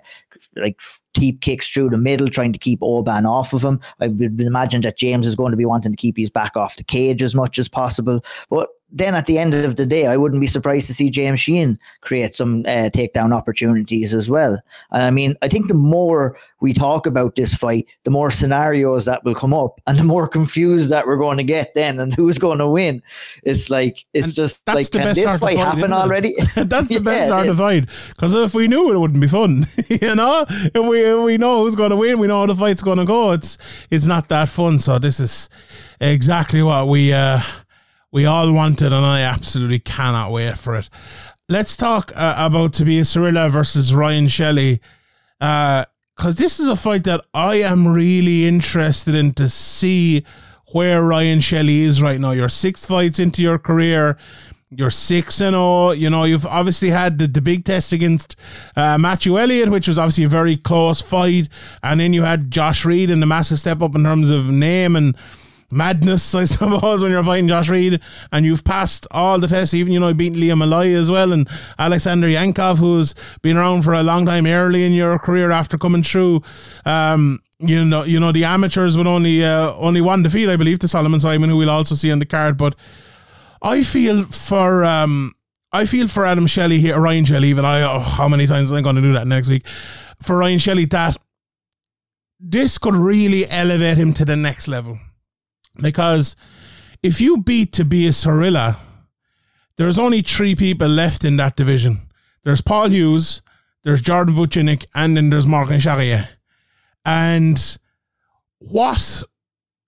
B: like deep kicks through the middle, trying to keep Oban off of him. I would imagine that James is going to be wanting to keep his back off the cage as much as possible, but then at the end of the day, I wouldn't be surprised to see James Sheehan create some uh, takedown opportunities as well. And I mean, I think the more we talk about this fight, the more scenarios that will come up, and the more *laughs* confused that we're going to get then, and who's going to win. It's like it's
A: And
B: just
A: that's
B: like
A: the
B: can
A: best
B: this fight
A: fight,
B: happen already? *laughs*
A: That's the *laughs*
B: Yeah,
A: best sort of fight. Because if we knew it, it wouldn't be fun. you know, if we if we know who's going to win, we know how the fight's going to go. It's it's not that fun. So this is exactly what we uh, we all wanted, and I absolutely cannot wait for it. Let's talk uh, about Tobias Harila versus Ryan Shelley. Because this is a fight that I am really interested in to see where Ryan Shelley is right now. You're six fights into your career. You're six and all. you know you've obviously had the, the big test against uh, Matthew Elliott, which was obviously a very close fight, and then you had Josh Reed and the massive step up in terms of name and madness, I *laughs* suppose, when you're fighting Josh Reed, and you've passed all the tests. Even you know beating Liam Malloy as well, and Alexander Yankov, who's been around for a long time early in your career after coming through. Um, you know, you know the amateurs with only uh, only one defeat, I believe, to Solomon Simon, who we'll also see on the card, but. I feel for um I feel for Adam Shelley here, Ryan Shelley, even I oh, how many times am I going to do that next week? For Ryan Shelley, that this could really elevate him to the next level. Because if you beat Tobias Harila, there's only three people left in that division. There's Paul Hughes, there's Jordan Vucinic, and then there's Morgan Charrier. And what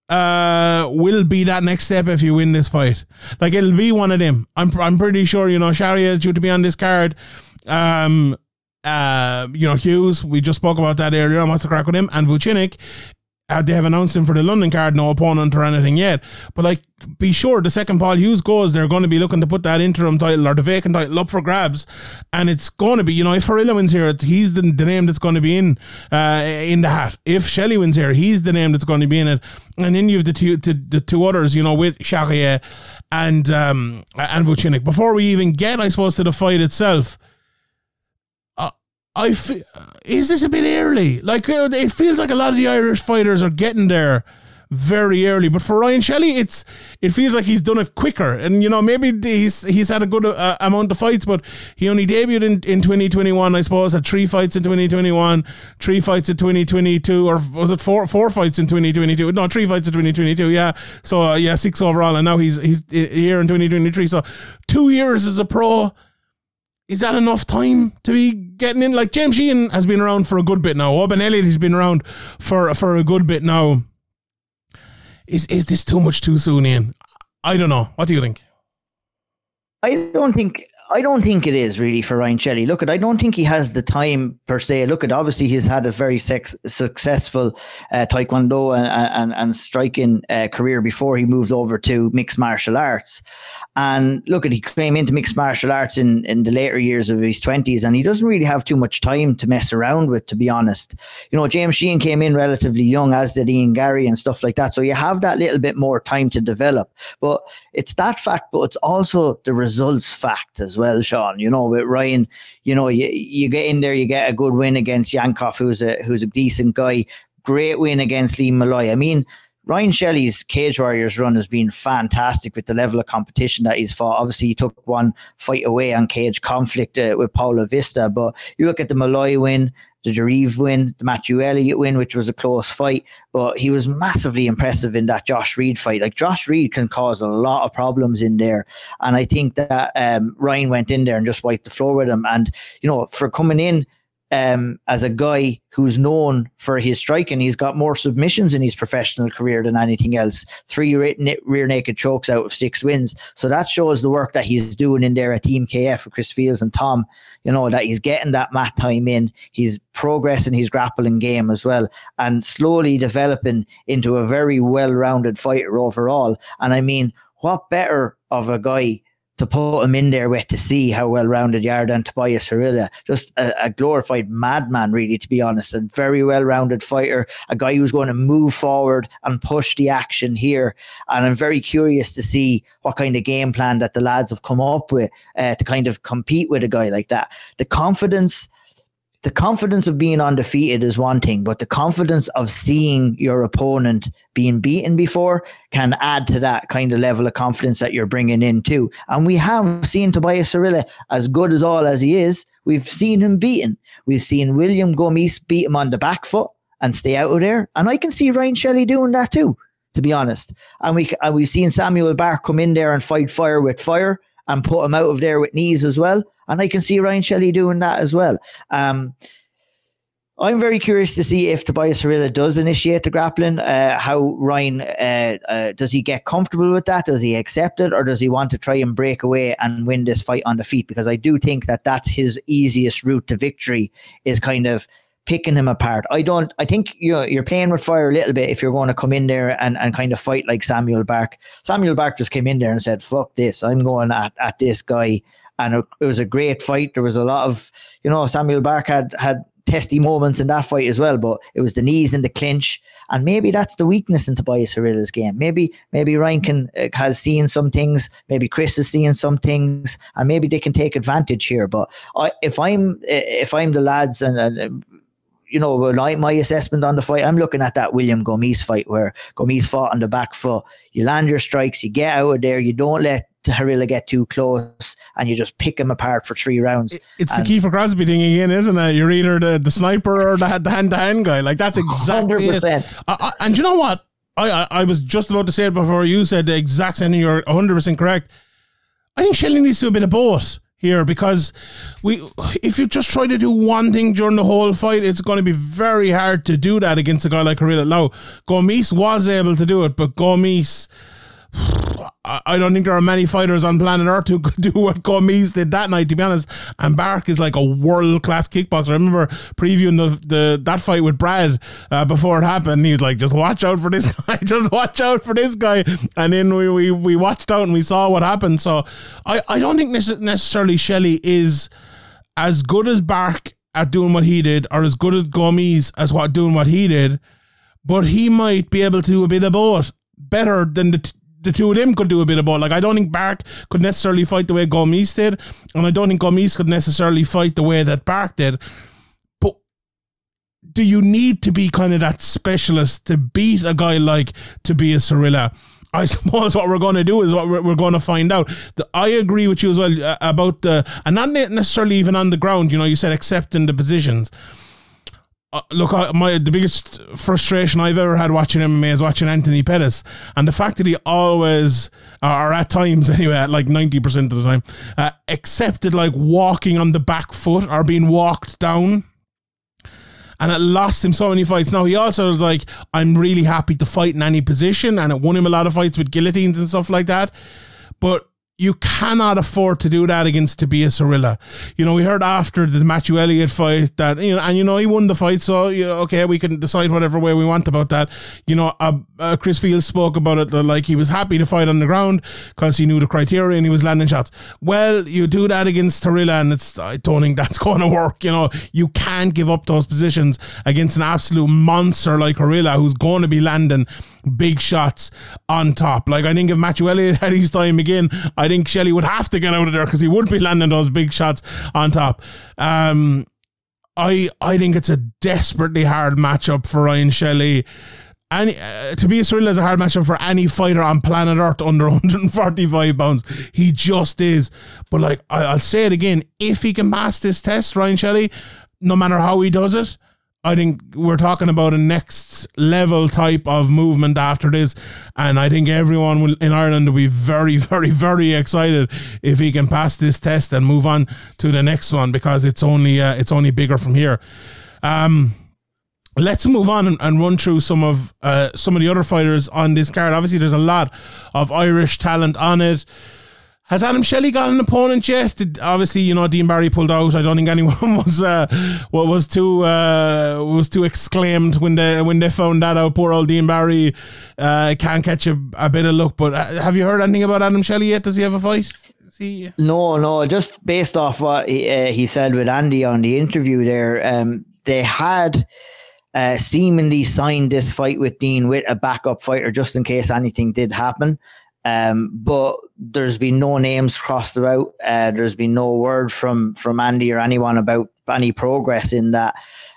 A: uh, will be that next step if you win this fight? Like it'll be one of them. I'm I'm pretty sure you know Charrier is due to be on this card. Um, uh, you know Hughes. We just spoke about that earlier. What's the crack with him? And Vucinic uh, they have announced him for the London card, no opponent or anything yet. But like, be sure the second Paul Hughes goes, they're going to be looking to put that interim title or the vacant title up for grabs, and it's going to be, you know, if Harila wins here, he's the, the name that's going to be in uh, in the hat. If Shelley wins here, he's the name that's going to be in it, and then you have the two the, the two others, you know, with Charrier and um, and Vucinic. Before we even get, I suppose, to the fight itself. I feel, is this a bit early? Like uh, it feels like a lot of the Irish fighters are getting there very early, but for Ryan Shelley, it's it feels like he's done it quicker. And you know, maybe he's he's had a good uh, amount of fights, but he only debuted in, in 2021, I suppose. Had three fights in 2021, three fights in 2022, or was it four four fights in 2022? No, three fights in 2022. Yeah, so uh, yeah, six overall, and now he's he's here in 2023. So two years as a pro is that enough time to be getting in? Like James Sheehan has been around for a good bit now. Oban Elliott has been around for for a good bit now. Is is this too much too soon, Ian? I don't know. What do you think?
B: I don't think I don't think it is really for Ryan Shelley. Look, at I don't think he has the time per se. Look, at obviously he's had a very sex, successful uh, taekwondo and and, and striking uh, career before he moved over to mixed martial arts. And look, at he came into mixed martial arts in, in the later years of his twenties, and he doesn't really have too much time to mess around with, to be honest. You know, James Sheehan came in relatively young, as did Ian Garry and stuff like that. So you have that little bit more time to develop. But it's that fact, but it's also the results fact as well, Sean. You know, with Ryan, you know, you, you get in there, you get a good win against Yankov, who's a who's a decent guy. Great win against Liam Malloy. I mean, Ryan Shelley's Cage Warriors run has been fantastic with the level of competition that he's fought. Obviously, he took one fight away on Cage Conflict uh, with Paula Vista, but you look at the Malloy win, the Jarive win, the Matthew Elliott win, which was a close fight, but he was massively impressive in that Josh Reed fight. Like Josh Reed can cause a lot of problems in there, and I think that um, Ryan went in there and just wiped the floor with him. And you know, for coming in um, as a guy who's known for his striking. He's got more submissions in his professional career than anything else. Three rear naked chokes out of six wins. So that shows the work that he's doing in there at Team KF with Chris Fields and Tom. You know, that he's getting that mat time in. He's progressing his grappling game as well and slowly developing into a very well rounded fighter overall. And I mean, what better of a guy to put him in there with to see how well rounded you are than Tobias Harila. Just a, a, glorified madman, really, to be honest. A very well rounded fighter, a guy who's going to move forward and push the action here. And I'm very curious to see what kind of game plan that the lads have come up with uh, to kind of compete with a guy like that. The confidence the confidence of being undefeated is one thing, but the confidence of seeing your opponent being beaten before can add to that kind of level of confidence that you're bringing in too. And we have seen Tobias Harila as good as all as he is. We've seen him beaten. We've seen William Gomis beat him on the back foot and stay out of there. And I can see Ryan Shelley doing that too, to be honest. And we and we've seen Samuel Bark come in there and fight fire with fire and put him out of there with knees as well. And I can see Ryan Shelley doing that as well. Um, I'm very curious to see if Tobias Harila does initiate the grappling. Uh, how Ryan uh, uh, does he get comfortable with that? Does he accept it, or does he want to try and break away and win this fight on the feet? Because I do think that that's his easiest route to victory. Is kind of picking him apart. I don't. I think you're you're playing with fire a little bit if you're going to come in there and, and kind of fight like Samuel Bark. Samuel Bark just came in there and said, "Fuck this! I'm going at, at this guy." And it, was a great fight. There was a lot of, you know, Samuel Bark had had testy moments in that fight as well. But it was the knees and the clinch, and maybe that's the weakness in Tobias Harila's game. Maybe maybe Ryan can, uh, has seen some things, maybe Chris is seeing some things, and maybe they can take advantage here. But I, if I'm if I'm the lads and, and you know, my assessment on the fight, I'm looking at that William Gomis fight where Gomis fought on the back foot. You land your strikes, you get out of there, you don't let Harila get too close, and you just pick him apart for three rounds.
A: It's
B: and
A: the Kiefer Crosby thing again, isn't it? You're either the, the sniper or the hand to hand guy. Like that's exactly 100%. it. Uh, uh, and you know what? I, I I was just about to say it before you said the exact same thing. You're 100 percent correct. I think Shelley needs to have been a both here because we, if you just try to do one thing during the whole fight, it's going to be very hard to do that against a guy like Harila. Now, Gomis was able to do it, but Gomis. I don't think there are many fighters on planet Earth who could *laughs* do what Gomis did that night, to be honest. And Bark is like a world class kickboxer. I remember previewing the, the that fight with Brad uh, before it happened. He was like, just watch out for this *laughs* guy, just watch out for this guy. And then we, we, we watched out and we saw what happened. So I, I don't think necessarily Shelley is as good as Bark at doing what he did, or as good as Gomis as what doing what he did, but he might be able to do a bit of both better than the. T- the two of them could do a bit of both. Like I don't think Bark could necessarily fight the way Gomis did, and I don't think Gomis could necessarily fight the way that Bark did. But do you need to be kind of that specialist to beat a guy like to be a Cirilla? I *laughs* suppose what we're going to do is what we're, we're going to find out. The, I agree with you as well uh, about the, and not necessarily even on the ground. You know, you said accepting the positions. Uh, look, I, my the biggest frustration I've ever had watching MMA is watching Anthony Pettis, and the fact that he always, or at times *laughs* anyway, at like ninety percent of the time, uh, accepted like walking on the back foot or being walked down and it lost him so many fights. Now he also was like, I'm really happy to fight in any position, and it won him a lot of fights with guillotines and stuff like that. But you cannot afford to do that against Tobias Harila. You know, we heard after the Matthew Elliott fight that, you know, and you know, he won the fight, so, you know, okay, we can decide whatever way we want about that. You know, uh, uh, Chris Fields spoke about it, like he was happy to fight on the ground because he knew the criteria and he was landing shots. Well, you do that against Harila, and it's, I don't think that's *laughs* going to work. You know, you can't give up those positions against an absolute monster like Harila who's going to be landing big shots on top. Like, I think if Matthew Elliott *laughs* had his time again, I think Shelley would have to get out of there because he would be landing those big shots on top. Um, I I think it's a desperately hard matchup for Ryan Shelley. Any, uh, Tobias Harila is a hard matchup for any fighter on planet Earth under *laughs* 145 pounds. He just is. But like I, I'll say it again, if he can pass this test, Ryan Shelley, no matter how he does it, I think we're talking about a next level type of movement after this, and I think everyone will, in Ireland will be very, *laughs* very, very excited if he can pass this test and move on to the next one because it's only uh, it's only bigger from here. Um, let's move on and, and run through some of uh, some of the other fighters on this card. Obviously, there's a lot of Irish talent on it. Has Adam Shelley got an opponent yet? Did, obviously, you know Dean Barry pulled out. I don't think anyone *laughs* was uh, what was too uh, was too exclaimed when they when they found that out. Poor old Dean Barry uh, can't catch a, a bit of luck. But uh, have you heard anything about Adam Shelley yet? Does he have a fight? Is he?
B: No, no, just based off what he, uh, he said with Andy on the interview there, um, they had uh, seemingly signed this fight with Dean with a backup fighter just in case anything did happen. Um, but there's been no names crossed about. Uh, there's been no word from from Andy or anyone about any progress in that.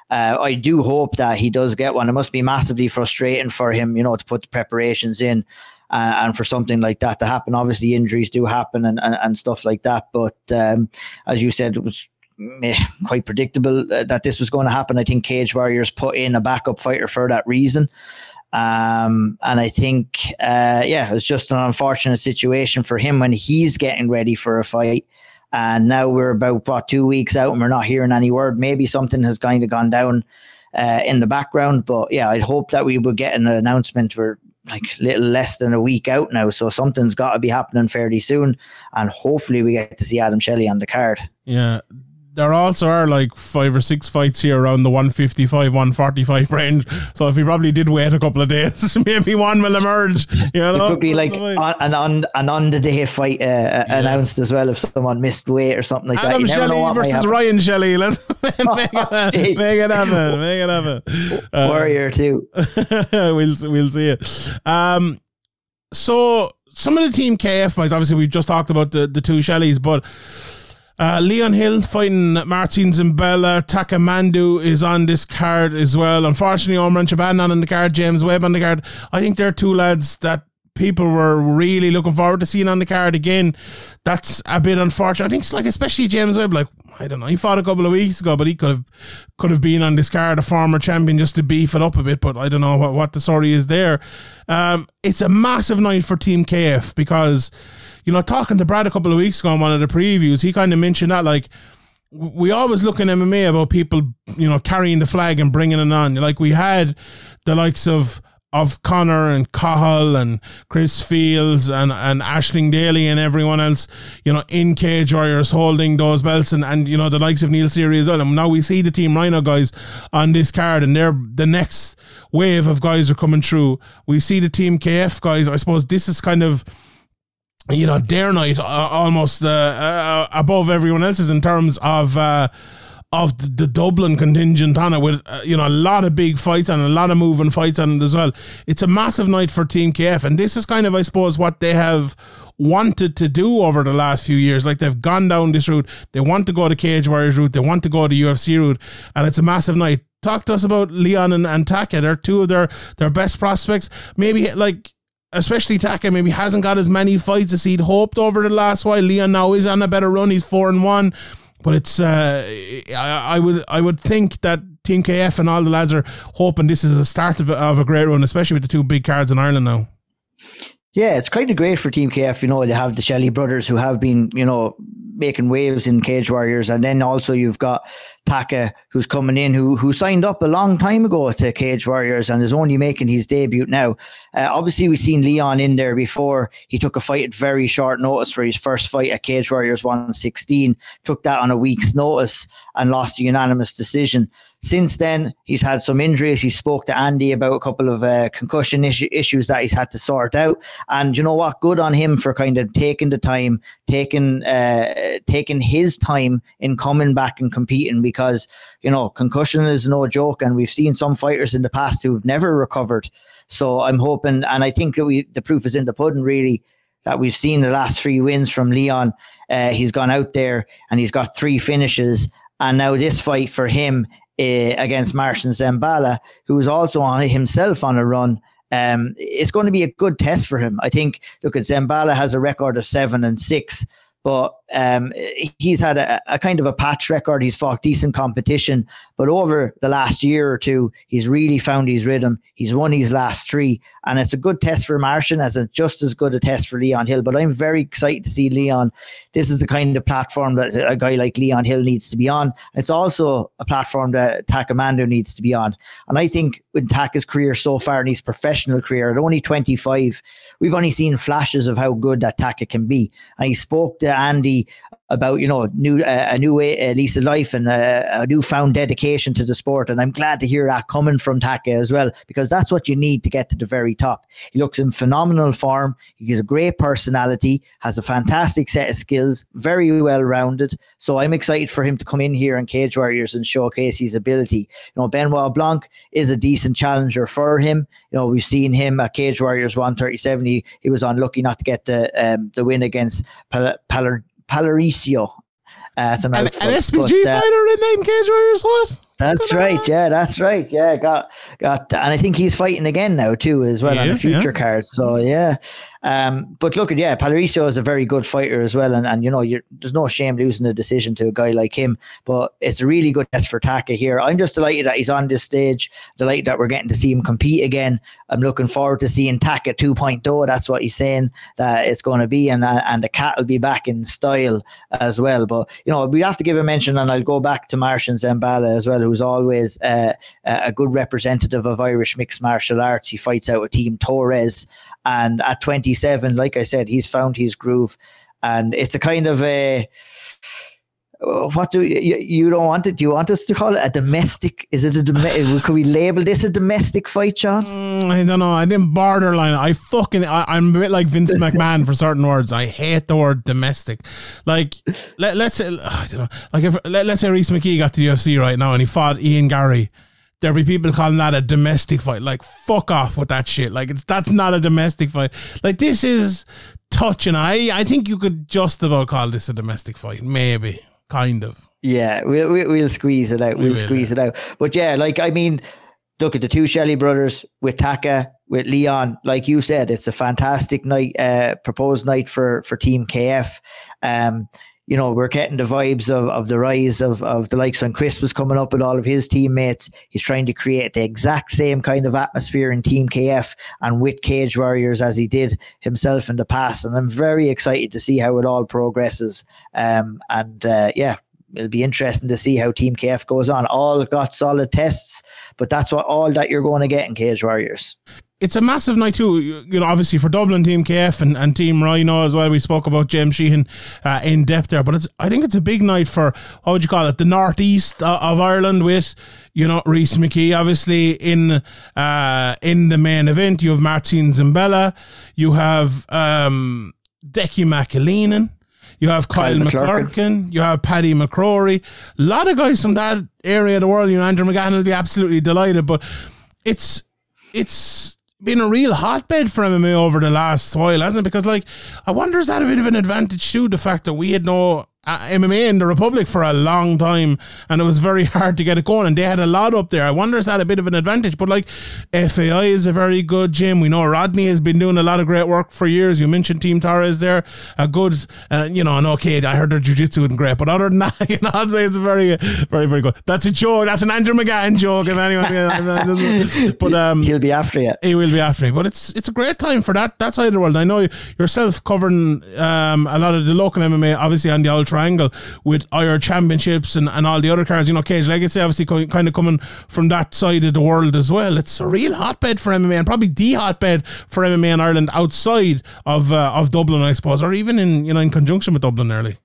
B: Uh, I do hope that he does get one. It must be massively frustrating for him, you know, to put the preparations in uh, and for something like that to happen. Obviously, injuries do happen and, and, and stuff like that. But um, as you said, it was quite predictable uh, that this was going to happen. I think Cage Warriors put in a backup fighter for that reason. Um, and I think, uh, yeah, it's just an unfortunate situation for him when he's getting ready for a fight. And now we're about what two weeks out, and we're not hearing any word. Maybe something has kind of gone down uh, in the background, but yeah, I'd hope that we would get an announcement. We're like little less than a week out now, so something's got to be happening fairly soon, and hopefully we get to see Adam Shelley on the card.
A: Yeah. There also are like five or six fights here around the 155, 145 range. So if he probably did wait a couple of days, *laughs* maybe one will emerge. You know,
B: It could be like on, an on an on the day fight uh, announced as well if someone missed weight or something like that.
A: Adam
B: You know
A: Shelley versus. Ryan Shelley. *laughs* Let's *laughs* make, it,
B: jeez.
A: make it happen. Make it happen. Uh,
B: Warrior too.
A: we'll we'll see it. Um, so some of the team KF boys, obviously we've just talked about the, the two Shelleys, but uh, Leon Hill fighting Marcin Zembala. Takamandu is on this card as well. Unfortunately, Omran Chaban on the card. James Webb on the card. I think they're two lads that people were really looking forward to seeing on the card again. That's a bit unfortunate. I think it's like especially James Webb. Like I don't know, he fought a couple of weeks ago, but he could have could have been on this card, a former champion, just to beef it up a bit. But I don't know what what the story is there. Um, it's a massive night for Team KF because you know talking to Brad a couple of weeks ago on one of the previews, he kind of mentioned that like we always look in MMA about people, you know, carrying the flag and bringing it on. Like we had the likes of of Connor and Cahill and Chris Fields and, and Aisling Daly and everyone else, you know, in Cage Warriors holding those belts and, and you know, the likes of Neil Seery as well. And now we see the Team Rhino guys on this card and they're the next wave of guys are coming through. We see the Team KF guys. I suppose this is kind of you know, their night uh, almost uh, uh, above everyone else's in terms of uh, of the, the, Dublin contingent on it, with uh, you know a lot of big fights and a lot of moving fights on it as well. It's a massive night for Team KF, and this is kind of, I suppose, what they have wanted to do over the last few years. Like they've gone down this route, they want to go the Cage Warriors route, they want to go the UFC route, and it's a massive night. Talk to us about Leon and, and Taka. They're two of their their best prospects. Maybe like especially Taka maybe hasn't got as many fights as he'd hoped over the last while. Leon now is on a better run. He's four and one, but it's uh, I, I would I would think that Team KF and all the lads are hoping this is a start of a, of a great run, especially with the two big cards in Ireland now.
B: Yeah, it's kind of great for Team KF. You know, they have the Shelley brothers who have been, you know, making waves in Cage Warriors, and then also you've got Taka who's coming in, who who signed up a long time ago to Cage Warriors and is only making his debut now. Uh, obviously, we've seen Leon in there before. He took a fight at very short notice for his first fight at Cage Warriors 116. Took that on a week's notice and lost a unanimous decision. Since then, he's had some injuries. He spoke to Andy about a couple of uh, concussion issue, issues that he's had to sort out. And you know what? Good on him for kind of taking the time, taking uh, taking his time in coming back and competing because you know concussion is no joke, and we've seen some fighters in the past who've never recovered. So I'm hoping, and I think we the proof is in the pudding, really that we've seen the last three wins from Leon. Uh, he's gone out there and he's got three finishes. And now this fight for him uh, against Marcin Zembala, who is also on himself on a run. Um, it's going to be a good test for him. I think. Look at Zembala has a record of seven and six, but um, he's had a, a, kind of a patch record. He's fought decent competition, but over the last year or two, he's really found his rhythm. He's won his last three, and it's a good test for Martian as it's just as good a test for Leon Hill. But I'm very excited to see Leon. This is the kind of platform that a guy like Leon Hill needs to be on. It's also a platform that Takamando needs to be on. And I think in Taka's career so far in his professional career, at only 25, we've only seen flashes of how good that Taka can be. And he spoke to Andy about you know new a new way, a lease of life and a, a newfound dedication to the sport. And I'm glad to hear that coming from Taka as well because that's what you need to get to the very top. He looks in phenomenal form. He has a great personality, has a fantastic set of skills, very well rounded. So I'm excited for him to come in here and Cage Warriors and showcase his ability. You know, Benoit Blanc is a decent challenger for him. You know, we've seen him at Cage Warriors 137. He, he was unlucky not to get the um, the win against Pal- Pal- Palaricio. Uh, some
A: an, an SBG but, uh, fighter in name Cage Warriors. What?
B: That's right. Yeah, that's right. Yeah, got got, and I think he's fighting again now too, as well he on is, the future yeah. cards. So yeah, um, but look at yeah, Palaricio is a very good fighter as well, and and you know there's no shame losing a decision to a guy like him. But it's a really good test for Taka here. I'm just delighted that he's on this stage. Delighted that we're getting to see him compete again. I'm looking forward to seeing Taka 2.0. That's what he's saying that it's going to be, and uh, and the cat will be back in style as well. But you know we have to give a mention, and I'll go back to Marcin Zembala as well, who's always uh, a good representative of Irish mixed martial arts. He fights out with Team Torres, and at 27, like I said, he's found his groove. And it's a kind of a what do you, you don't want it? Do you want us to call it a domestic? Is it a domestic? *laughs* Could we label this a domestic fight, John?
A: Mm, I don't know. I didn't borderline. I fucking. I, am a bit like Vince McMahon for certain words. I hate the word domestic. Like let let's say I don't know. Like if let, let's say Rhys McKee got to the UFC right now and he fought Ian Garry there'll be people calling that a domestic fight. Like, fuck off with that shit. Like, it's that's not a domestic fight. Like, this is touching. I I think you could just about call this a domestic fight. Maybe, kind of.
B: Yeah, we'll we'll, we'll squeeze it out. We'll we squeeze it out. But yeah, like I mean. look at the two Shelley brothers with Taka, with Leon. Like you said, it's a fantastic night, uh, proposed night for for Team KF. Um, you know, we're getting the vibes of, of the rise of, of the likes when Chris was coming up with all of his teammates. He's trying to create the exact same kind of atmosphere in Team KF and with Cage Warriors as he did himself in the past. And I'm very excited to see how it all progresses. Um, and uh, yeah, it'll be interesting to see how Team KF goes on. All got solid tests, but that's what all that you're going to get in Cage Warriors
A: it's a massive night too. You know, obviously for Dublin, Team KF and, and Team Rhino as well. We spoke about James Sheehan uh, in depth there, but it's I think it's a big night for what would you call it, the northeast of Ireland with you know Rhys McKee obviously in uh, in the main event. You have Marcin Zembala, you have um, Decky McAleenan. You have Kyle, Kyle. McClurkin. You have Paddy McCrory. A lot of guys from that area of the world. You know, Andrew McGann will be absolutely delighted. But it's it's been a real hotbed for MMA over the last while, hasn't it? Because, like, I wonder is that a bit of an advantage too? The fact that we had no uh, MMA in the Republic for a long time, and it was very hard to get it going. And they had a lot up there. I wonder is that a bit of an advantage? But like FAI is a very good gym. We know Rodney has been doing a lot of great work for years. You mentioned Team Tara is there, a good, uh, you know, and okay, I heard their jiu-jitsu isn't great, but other than *laughs* that, you know, I'd say it's very, very, very good. That's a joke. That's an Andrew McGann joke. If anyone, *laughs* but um,
B: he'll be after you.
A: He will be after me. But it's it's a great time for that that side of the world. I know yourself covering um, a lot of the local MMA, obviously on the old triangle with our championships and, and all the other cards. You know, Cage Legacy obviously co- kind of coming from that side of the world as well. It's a real hotbed for MMA and probably the hotbed for MMA in Ireland outside of uh, of Dublin, I suppose, or even in you know in conjunction with Dublin early.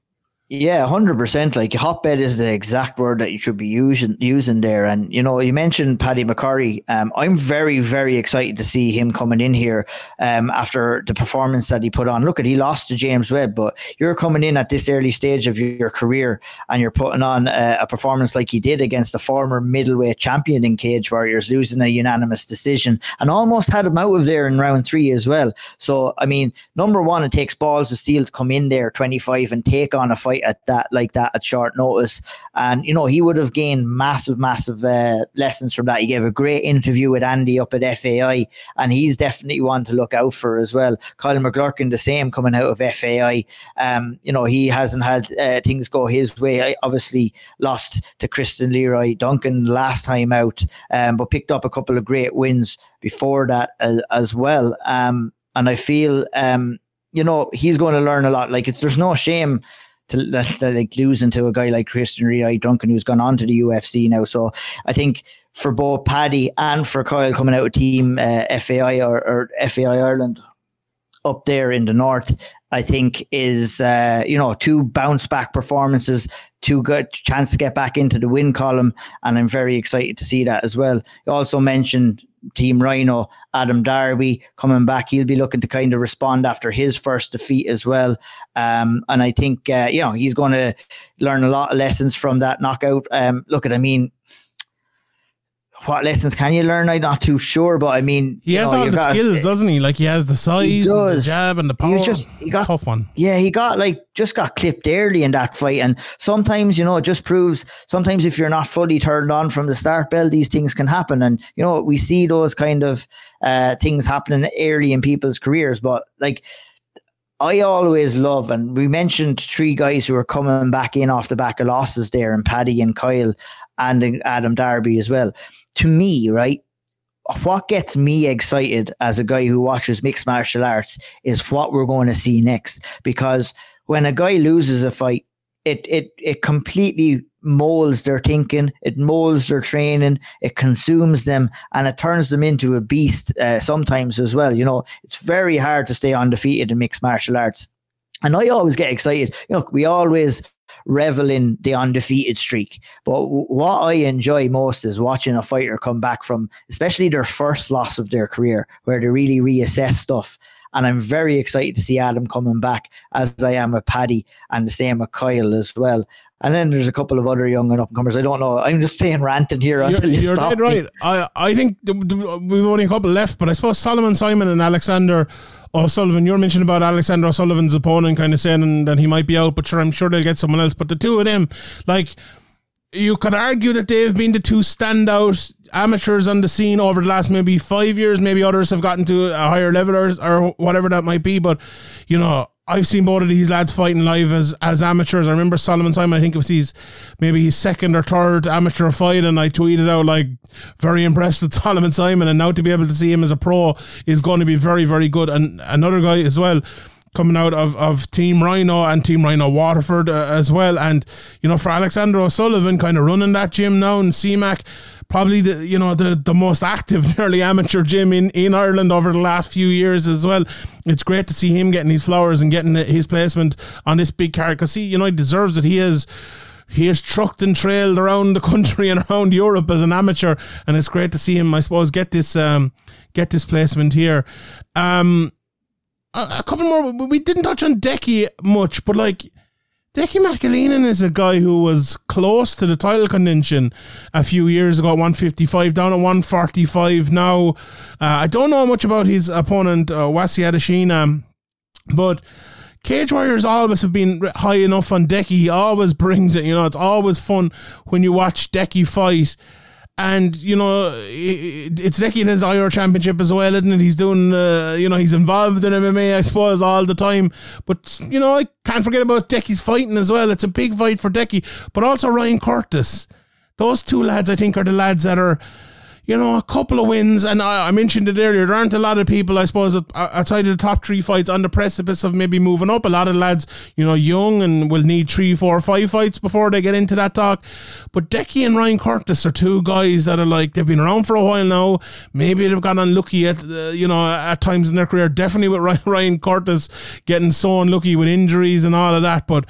B: Yeah, hundred percent. Like hotbed is the exact word that you should be using using there. And you know, you mentioned Paddy McCrory. Um, I'm very, very excited to see him coming in here um, after the performance that he put on. Look at he lost to James Webb, but you're coming in at this early stage of your career and you're putting on a, a performance like he did against the former middleweight champion in Cage Warriors, losing a unanimous decision and almost had him out of there in round three as well. So I mean, number one, it takes balls of steel to come in there 25 and take on a fight at that like that at short notice. And you know he would have gained massive, massive uh, lessons from that. He gave a great interview with Andy up at FAI, and he's definitely one to look out for as well. Kyle McClurkin the same coming out of FAI. Um, you know he hasn't had uh, things go his way. I obviously lost to Christian Leroy Duncan last time out, um, but picked up a couple of great wins before that uh, as well. Um, and I feel um, you know he's going to learn a lot. Like it's there's no shame to, that, that like losing to a guy like Christian Leroy Duncan who's gone on to the UFC now. So I think for both Paddy and for Kyle coming out of team uh, FAI or, or, FAI Ireland up there in the north, I think is uh, you know two bounce back performances, two good chance to get back into the win column, and I'm very excited to see that as well. You also mentioned Team Rhino, Adam Darby coming back. He'll be looking to kind of respond after his first defeat as well. Um, and I think, uh, you know, he's going to learn a lot of lessons from that knockout. Um, look at, I mean, what lessons can you learn? I'm not too sure, but I mean,
A: he has know, all the got, skills, doesn't he? Like he has the size, the jab, and the power. He just he got tough one.
B: Yeah, he got like just got clipped early in that fight, and sometimes you know it just proves. Sometimes if you're not fully turned on from the start, bell, these things can happen, and you know we see those kind of uh, things happening early in people's careers. But like I always love, and we mentioned three guys who are coming back in off the back of losses there, and Paddy and Kyle and Adam Darby as well. To me, right, what gets me excited as a guy who watches mixed martial arts is what we're going to see next. Because when a guy loses a fight, it it it completely molds their thinking, it molds their training, it consumes them, and it turns them into a beast uh, sometimes as well. You know, it's very hard to stay undefeated in mixed martial arts. And I always get excited. You know, we always revel in the undefeated streak. But what I enjoy most is watching a fighter come back from, especially their first loss of their career, where they really reassess stuff and I'm very excited to see Adam coming back, as I am with Paddy and the same with Kyle as well. And then there's a couple of other young and upcomers. I don't know. I'm just staying ranting here until you're, you stop. You're
A: right. I, I think we've only a couple left, but I suppose Solomon Simon and Alexander O'Sullivan. You're mentioning about Alexander O'Sullivan's opponent, kind of saying that he might be out, but sure, I'm sure they'll get someone else. But the two of them, like you could argue that they've been the two standout amateurs on the scene over the last maybe five years. Maybe others have gotten to a higher level or, or whatever that might be. But, you know, I've seen both of these lads fighting live as, as amateurs. I remember Solomon Simon, I think it was his maybe his second or third amateur fight, and I tweeted out like very impressed with *laughs* Solomon Simon, and now to be able to see him as a pro is going to be very, very good. And another guy as well coming out of, of Team Rhino and Team Rhino Waterford uh, as well. And, you know, for Alexander O'Sullivan kind of running that gym now in CMAC, probably the, you know, the, the most active *laughs* nearly amateur gym in, in Ireland over the last few years as well. It's great to see him getting these flowers and getting his placement on this big card because he, you know, he deserves it. He is he has trucked and trailed around the *laughs* country and around Europe as an amateur, and it's great to see him, I suppose, get this um, get this placement here. Um, a, couple more. We didn't touch on Decky much, but like Decky McAleenan is a guy who was close to the title contention a few years ago, 155 down at 145 now. Uh, I don't know much about his opponent, uh, Wasi Adesina, but Cage Warriors always have been high enough on Decky. He always brings it. You know, it's always fun when you watch Decky fight. And you know, it's Decky in his IR championship as well, isn't it? He's doing, uh, you know, he's involved in MMA, I suppose, all the time. But you know, I can't forget about Decky's fighting as well. It's a big fight for Decky, but also Ryan Curtis. Those two lads, I think, are the lads that are you know, a couple of wins, and I, I, mentioned it earlier. There aren't a lot of people, I suppose, outside of the top three fights on the precipice of maybe moving up. A lot of lads, you know, young and will need three, four, five fights before they get into that talk. But Decky and Ryan Curtis are two guys that are like they've been around for a while now. Maybe they've got unlucky at uh, you know at times in their career. Definitely with Ryan Curtis getting so unlucky with injuries and all of that, but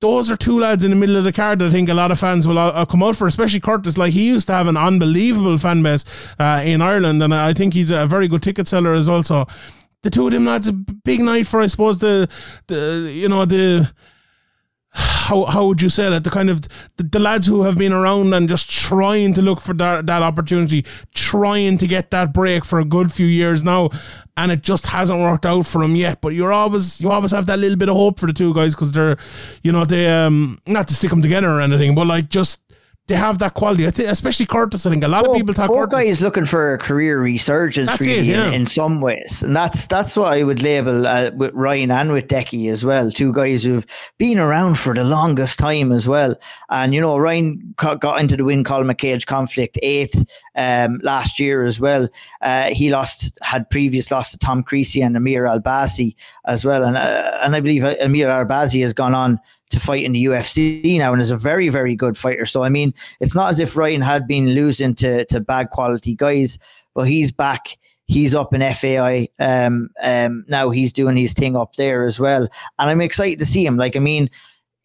A: those are two lads in the middle of the card that I think a lot of fans will uh, come out for, especially Curtis. Like he used to have an unbelievable fan base uh, in Ireland, and I think he's a very good ticket seller as well. So the two of them lads, a big night for I suppose the the you know the how how would you say that? The kind of the, the, lads who have been around and just trying to look for that, that opportunity trying to get that break for a good few years now and it just hasn't worked out for them yet. But you're always you always have that little bit of hope for the two guys because they're you know they um not to stick them together or anything but like just they have that quality. I think, especially Curtis. I think a lot
B: well,
A: of people talk.
B: guy is looking for a career resurgence, that's really, it, yeah. in, in, some ways, and that's that's what I would label uh, with Ryan and with Decky as well. Two guys who've been around for the longest time as well. And you know, Ryan got into the Win Colin McCage conflict eighth um, last year as well. Uh, he lost had previous lost to Tom Creasy and Amir Albazi as well, and uh, and I believe uh, Amir Albazi has gone on to fight in the UFC now and is a very, very good fighter. So, I mean, it's not as if Ryan had been losing to, to bad quality guys, but he's back. He's up in FAI. Um, um, now he's doing his thing up there as well. And I'm excited to see him. Like, I mean,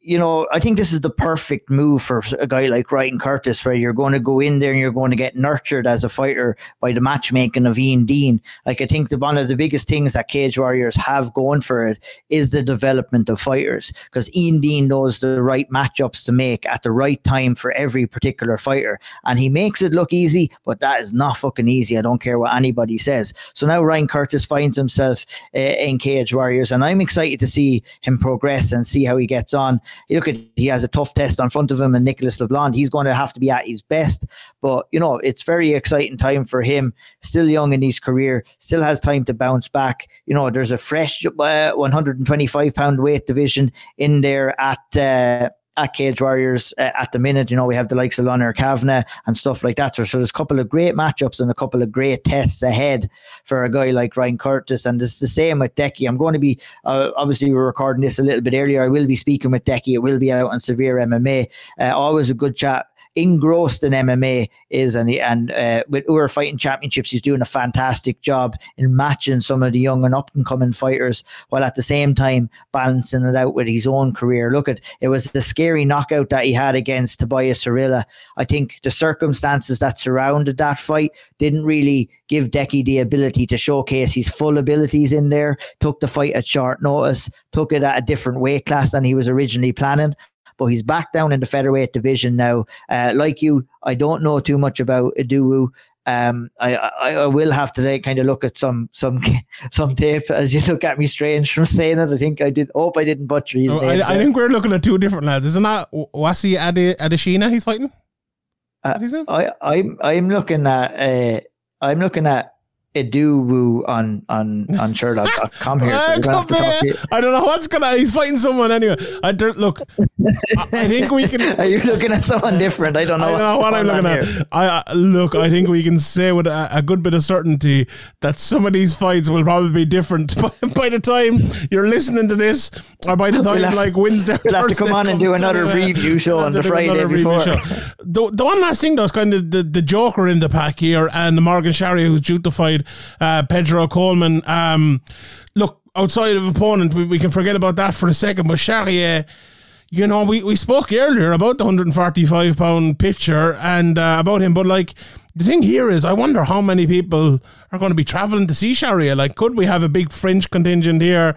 B: you know, I think this is the perfect move for a guy like Ryan Curtis, where you're going to go in there and you're going to get nurtured as a fighter by the matchmaking of Ian Dean. Like, I think the, one of the biggest things that Cage Warriors have going for it is the development of fighters, because Ian Dean knows the right matchups to make at the right time for every particular fighter. And he makes it look easy, but that is not fucking easy. I don't care what anybody says. So now Ryan Curtis finds himself uh, in Cage Warriors, and I'm excited to see him progress and see how he gets on look at he has a tough test on front of him, and Nicholas LeBlanc, he's going to have to be at his best. But you know, it's very exciting time for him. Still young in his career, still has time to bounce back. You know, there's a fresh uh, 125 pound weight division in there at. Uh, at Cage Warriors uh, at the minute. You know, we have the likes of Lonner Kavanagh and stuff like that. So, so, there's a couple of great matchups and a couple of great tests ahead for a guy like Ryan Curtis. And it's the same with Decky. I'm going to be, uh, obviously, we're recording this a little bit earlier. I will be speaking with Decky. It will be out on Severe MMA. Uh, always a good chat engrossed in MMA is, and and uh, with Ur Fighting Championships, he's doing a fantastic job in matching some of the young and up and coming fighters, while at the same time balancing it out with his own career. Look at it was the scary knockout that he had against Tobias Harila. I think the circumstances that surrounded that fight didn't really give Decky the ability to showcase his full abilities in there. Took the fight at short notice, took it at a different weight class than he was originally planning. But he's back down in the featherweight division now. Uh, like you, I don't know too much about Iduwu. Um, I, I, I will have to kind of look at some some *laughs* some tape as you look at me strange from saying it. I think I did. Hope I didn't butcher his
A: Oh,
B: name.
A: I, I think we're looking at two different lads. Isn't that Wasi Ade, Adeshina he's fighting?
B: Uh,
A: What is it?
B: I, I'm I'm looking at uh, I'm looking at Iduwu on on on Sherdog.com here. So *laughs* we're gonna have to
A: come
B: talk to
A: here.
B: you.
A: I don't know what's gonna. He's fighting someone anyway. I don't look. I, I think we can. *laughs*
B: Are you looking at someone different? I don't know.
A: I don't know what I'm looking at.
B: here.
A: I uh, look. I think we can say with a, a good bit of certainty that some of these fights will probably be different *laughs* by, by the time you're listening to this, or by the time
B: We'll have-
A: like Wednesday.
B: we'll have to come on and do another preview show on the Friday before.
A: show. The, the one last thing though is kind of the, the Joker in the pack here, and the Morgan Charrière who's due to fight uh, Pedro Coleman. Um, look, outside of opponent, we, we can forget about that for a second. But Charrière, you know, we, we spoke earlier about the 145 pound pitcher and uh, about him, but like the thing here is, I wonder how many people are going to be traveling to see Charrière. Like, could we have a big French contingent here?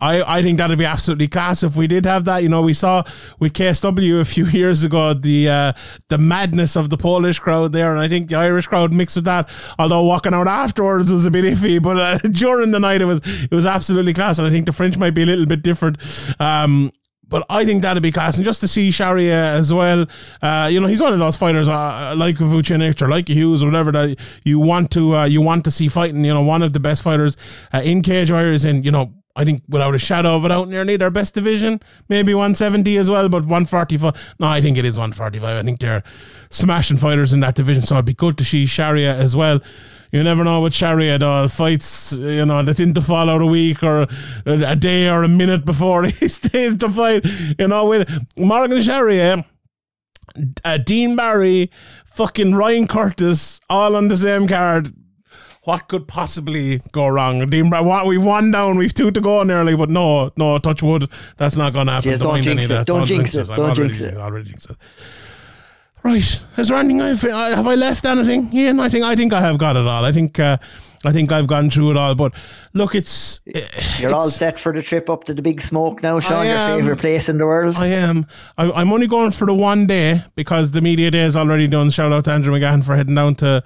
A: I, I think that'd be absolutely class if we did have that. You know, we saw with KSW a few *laughs* years ago the uh, the madness of the Polish crowd there, and I think the Irish crowd mixed with that. Although walking out afterwards was a bit iffy, *laughs* but uh, during the night it was it was absolutely class, and I think the French might be a little bit different. Um, but I think that'd be class, and just to see Charrière as well, uh, you know, he's one of those fighters uh, like Vucinic or like Hughes or whatever that you want to uh, you want to see fighting. You know, one of the best fighters uh, in cage warriors, and you know, I think without a shadow of a doubt, nearly their best division, maybe 170 as well, but 145. No, I think it is 145. I think they're smashing fighters in that division, so it'd be good to see Charrière as well. You never know with Charrière though. Fights, you know, they tend to fall out a week or a, day or a minute before *laughs* he stays to fight. You know, with Morgan Charrière, uh, Dean Barry, fucking Ryan Curtis, all on the same card. What could possibly go wrong? Dean we've one down, we've two to go nearly, but no, no, touch wood, that's not going to happen.
B: Don't
A: mind
B: jinx
A: any of
B: it, don't jinx it, don't jinx it.
A: Already jinxed it. Right. Is there anything I've have I left anything? Ian, I think I think I have got it all. I think uh, I think I've gone through it all. But look, it's
B: You're all set for the trip up to the big smoke now, Sean. Your favorite place in the world.
A: I am. I, I'm only going for the one day because the media day is already done. Shout out to Andrew McGahan for heading down to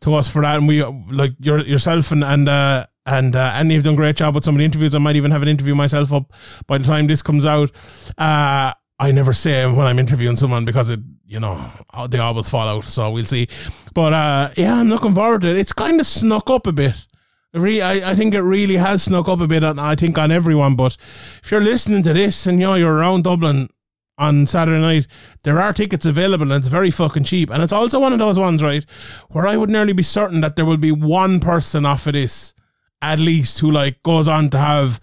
A: to us for that. And we like your yourself and and uh, and uh, Andy have done a great job with some of the interviews. I might even have an interview myself up by the time this comes out. Uh, I never say when I'm interviewing someone because it, you know, they always fall out. So we'll see. But uh, yeah, I'm looking forward to it. It's kind of snuck up a bit. It I, I think it really has snuck up a bit. On, I think on everyone. But if you're listening to this and you know you're around Dublin on Saturday night, there are tickets available and it's very fucking cheap. And it's also one of those ones, right, where I would nearly be certain that there will be one person off of this at least who like goes on to have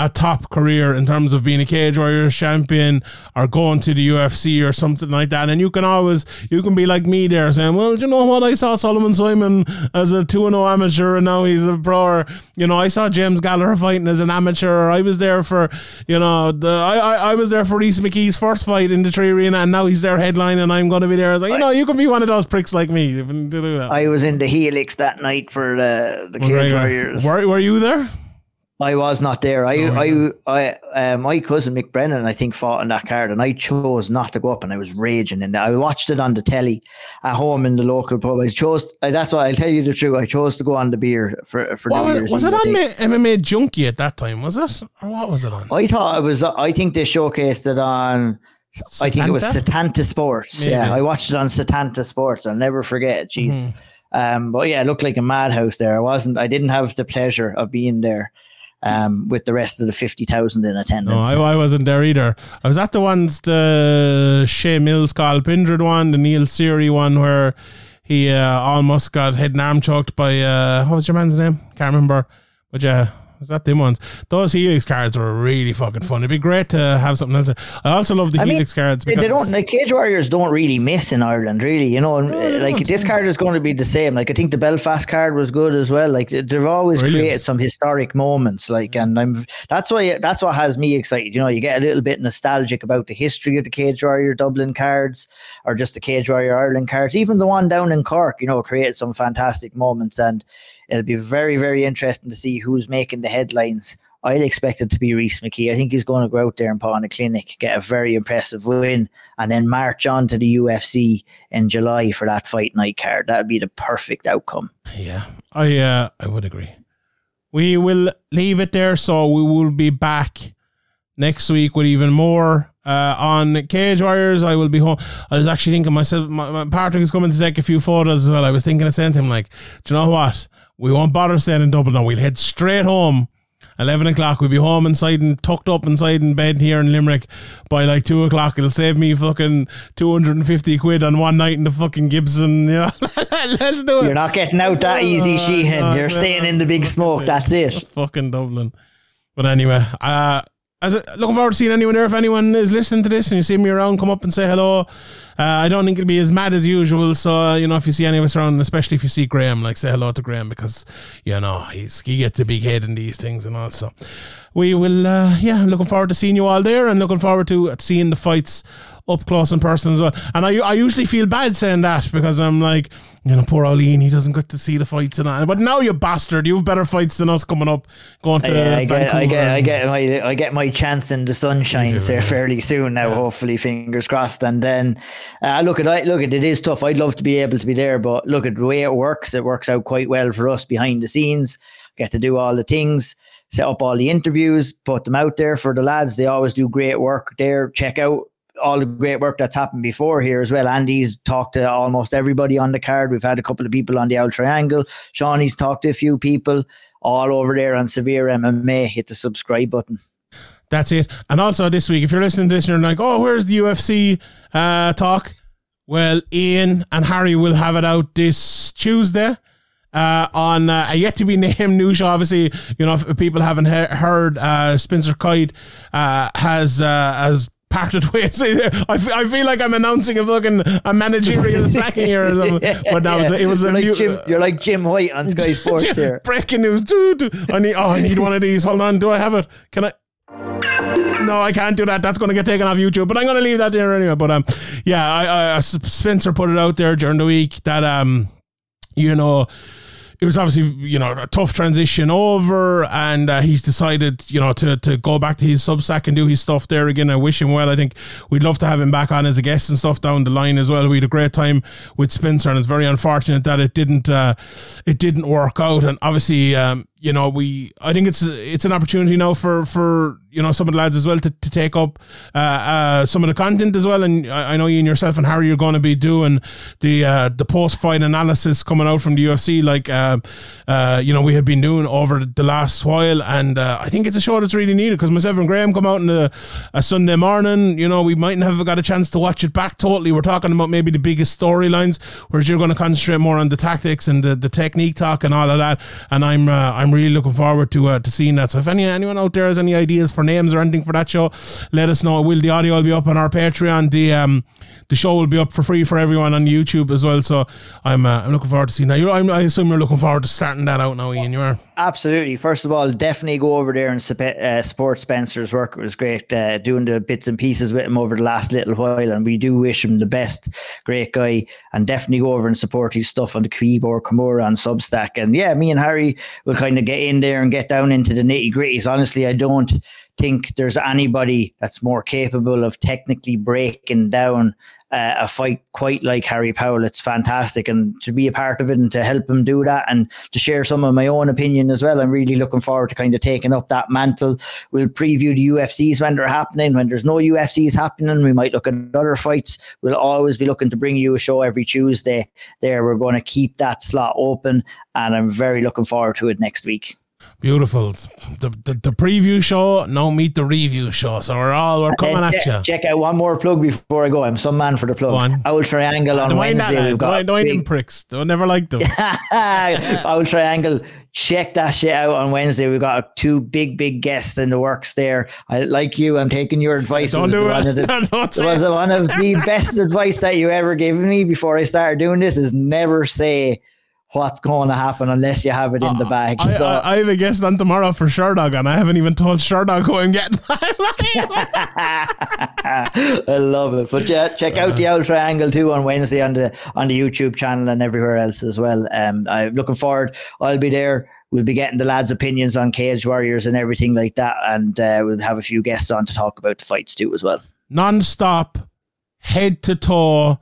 A: a top career in terms of being a cage warriors champion or going to the UFC or something like that. And you can always you can be like me there saying, Well, you know what? I saw Solomon Simon as a 2 0 amateur and now he's a pro. Or, you know, I saw James Gallagher fighting as an amateur. Or I was there for, you know, the I, I, I was there for Rhys McKee's first fight in the 3Arena and now he's their headline and I'm gonna be there. I was like, you know, you can be one of those pricks like me to do that.
B: I was in the Helix that night for uh, the the Cage. Warriors.
A: Were, were you there?
B: I was not there. I,
A: Oh,
B: I, I, uh, my cousin Mick Brennan, I think, fought on that card, and I chose not to go up, and I was raging. And I watched it on the telly at home in the local pub. I chose. uh, That's why I'll tell you the truth. I chose to go on the beer for for
A: What
B: New
A: was,
B: Year's
A: was it on. Ma- MMA Junkie at that time? Was it, or what was it on?
B: I thought it was. I think they showcased it on. I think it was
A: Setanta?
B: Setanta Sports.
A: Maybe.
B: Yeah, I watched it on Setanta Sports. I'll never forget it. Jeez.
A: Mm-hmm.
B: Um, but yeah, it looked like a madhouse there. I wasn't. I didn't have the pleasure of being there. Um, with the rest of the fifty thousand in
A: No,
B: attendance.
A: I, I wasn't there either. I was at the ones the Shea Mills Cathal Pendred one, the Neil Seery one where he uh, almost got head and arm choked by uh, what was your man's name? Can't remember. But yeah, was that them ones? Those Helix cards were really fucking fun. It'd be great to have something else. I also love the
B: I mean,
A: Helix cards
B: They, don't. The Cage Warriors don't really miss in Ireland, really. You know, and, uh, like this card is going to be the same. Like I think the Belfast card was good as well. Like they- they've always
A: Brilliant.
B: created some historic moments. Like, and I'm that's why that's what has me excited. You know, you get a little bit nostalgic about the history of the Cage Warrior Dublin cards, or just the Cage Warrior Ireland cards. Even the one down in Cork, you know, created some fantastic moments and. It'll be very, very interesting to see who's making the headlines I'd expect it to be Rhys McKee. I think he's going to go out there and put on a clinic, get a very impressive win, and then march on to the UFC in July for that fight night card. That'd be the perfect outcome.
A: Yeah, I uh, I would agree. We will leave it there, so we will be back next week with even more uh, on Cage Warriors. I will be home. I was actually thinking myself, my, my Patrick is coming to take a few photos as well. I was thinking of to him, like, do you know what? We won't bother staying in Dublin now. We'll head straight home. 11 o'clock, we'll be home inside and tucked up inside in bed here in Limerick by like 2 o'clock. It'll save me fucking 250 quid on one night in the fucking Gibson. You know? *laughs* Let's do it.
B: You're not getting out that easy, Sheehan. You're staying in the big smoke. That's it.
A: fucking Dublin. But anyway, uh, as a, looking forward to seeing anyone there. If anyone is listening to this and you see me around, come up and say hello. Uh, I don't think it'll be as mad as usual. So uh, you know, if you see any of us around, especially if you see Graham, like say hello to Graham because you know he's he gets a big head in these things and also we will, uh, yeah, looking forward to seeing you all there and looking forward to seeing the fights up close and person as well. And I, I usually feel bad saying that because I'm like, you know, poor Eileen, he doesn't get to see the fights and all. But now you bastard, you've better fights than us coming up, going to
B: Yeah, I get, I
A: Vancouver
B: get, I get my, I get my chance in the sunshine there
A: yeah.
B: fairly soon now. Hopefully, fingers crossed. And then, uh, look at, I look at it is tough. I'd love to be able to be there, but look at the way it works. It works out quite well for us behind the scenes. Get to do all the things, set up all the interviews, put them out there for the lads. They always do great work there. Check out all the great work that's happened before here as well. Andy's talked to almost everybody on the card. We've had a couple of people on the Owl Triangle. Shawnee's talked to a few people all over there on Severe MMA. Hit the subscribe button.
A: That's it. And also this week, if you're listening to this and you're like, oh, where's the UFC uh, talk? Well, Ian and Harry will have it out this Tuesday. Uh, on uh, a yet to be named news show, obviously, you know, if people haven't he- heard, uh, Spencer Kite uh, has uh, has parted *laughs* ways. I fe- I feel like I'm announcing a fucking a managerial *laughs* sacking here or something. But that was it was
B: you're
A: a
B: like
A: new,
B: Jim. You're like Jim White on Sky *laughs* Sports here.
A: Breaking news. Doo. I need. Oh, I need one of these. Hold on. Do I have it? Can I? No, I can't do that. That's going to get taken off YouTube. But I'm going to leave that there anyway. But um, yeah, I, I- Spencer put it out there during the week that um, you know. It was obviously, you know, a tough transition over, and uh, he's decided, you know, to, to go back to his Substack and do his stuff there again. I wish him well. I think we'd love to have him back on as a guest and stuff down the line as well. We had a great time with Spencer, and it's very unfortunate that it didn't uh, it didn't work out. And obviously, um, you know, we I think it's it's an opportunity now for for you know some of the lads as well to, to take up uh, uh, some of the content as well. And I, I know you and yourself and Harry are going to be doing the uh, the post fight analysis coming out from the UFC, like uh, uh, you know we have been doing over the last while. And uh, I think it's a show that's really needed because myself and Graham come out on a, a Sunday morning. You know, we mightn't have got a chance to watch it back totally. We're talking about maybe the biggest storylines, whereas you're going to concentrate more on the tactics and the, the technique talk and all of that. And I'm uh, I'm really looking forward to uh, to seeing that. So if any anyone out there has any ideas for names or anything for that show, let us know. Will the audio will be up on our Patreon? The um the show will be up for free for everyone on YouTube as well. So I'm uh, I'm looking forward to seeing that. You're, I'm, I assume you're looking forward to starting that out now, Ian. You are.
B: Absolutely. First of all, definitely go over there and uh, support Spencer's work. It was great uh, doing the bits and pieces with him over the last little while, and we do wish him the best. Great guy, and definitely go over and support his stuff on the keyboard Kimura on Substack. And yeah, me and Harry will kind of get in there and get down into the nitty gritties. Honestly, I don't think there's anybody that's more capable of technically breaking down uh, a fight quite like Harry Powell. It's fantastic, and to be a part of it and to help him do that, and to share some of my own opinion as well. I'm really looking forward to kind of taking up that mantle. We'll preview the UFCs when they're happening. When there's no UFCs happening, we might look at other fights. We'll always be looking to bring you a show every Tuesday. There, we're going to keep that slot open, and I'm very looking forward to it next week.
A: Beautiful. The, the the preview show, now meet the review show. So we're all we're coming at
B: check,
A: you.
B: check out one more plug before I go. I'm some man for the plugs.
A: Go on.
B: Owl Triangle on Wednesday. We've got
A: don't them pricks. Don't never like them. *laughs*
B: Owl Triangle. Check that shit out on Wednesday. We've got two big, big guests in the works there. I like you. I'm taking your advice.
A: Don't
B: was
A: do
B: the
A: it.
B: One of the, *laughs* it was
A: it.
B: one of the *laughs* best advice that you ever gave me before I started doing this is never say what's going to happen unless you have it in the bag.
A: I,
B: so,
A: I, I have a guest on tomorrow for Sherdog, and I haven't even told Sherdog who I'm getting. *laughs* *laughs*
B: I love it. But yeah, check out the Owl Triangle too on Wednesday on the on the YouTube channel and everywhere else as well. Um, I'm looking forward. I'll be there. We'll be getting the lads' opinions on Cage Warriors and everything like that, and uh, we'll have a few guests on to talk about the fights too as well.
A: Non-stop, head to toe,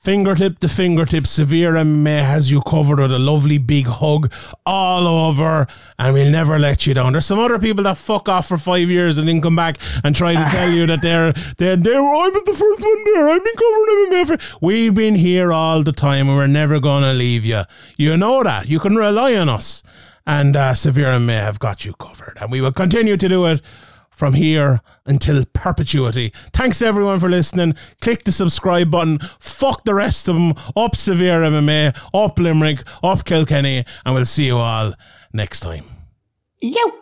A: fingertip to fingertip. Severe MMA has you covered with a lovely big hug all over, and we'll never let you down. There's some other people that fuck off for five years and then come back and try to tell you that they're they're they were I was the first one there. I've been covering MMA for. We've been here all the time, and we're never gonna leave you. You know that. You can rely on us. And uh, Severe MMA have got you covered, and we will continue to do it from here until perpetuity. Thanks everyone for listening. Click the subscribe button. Fuck the rest of them. Up Severe MMA, up Limerick, up Kilkenny, and we'll see you all next time.
B: Yo.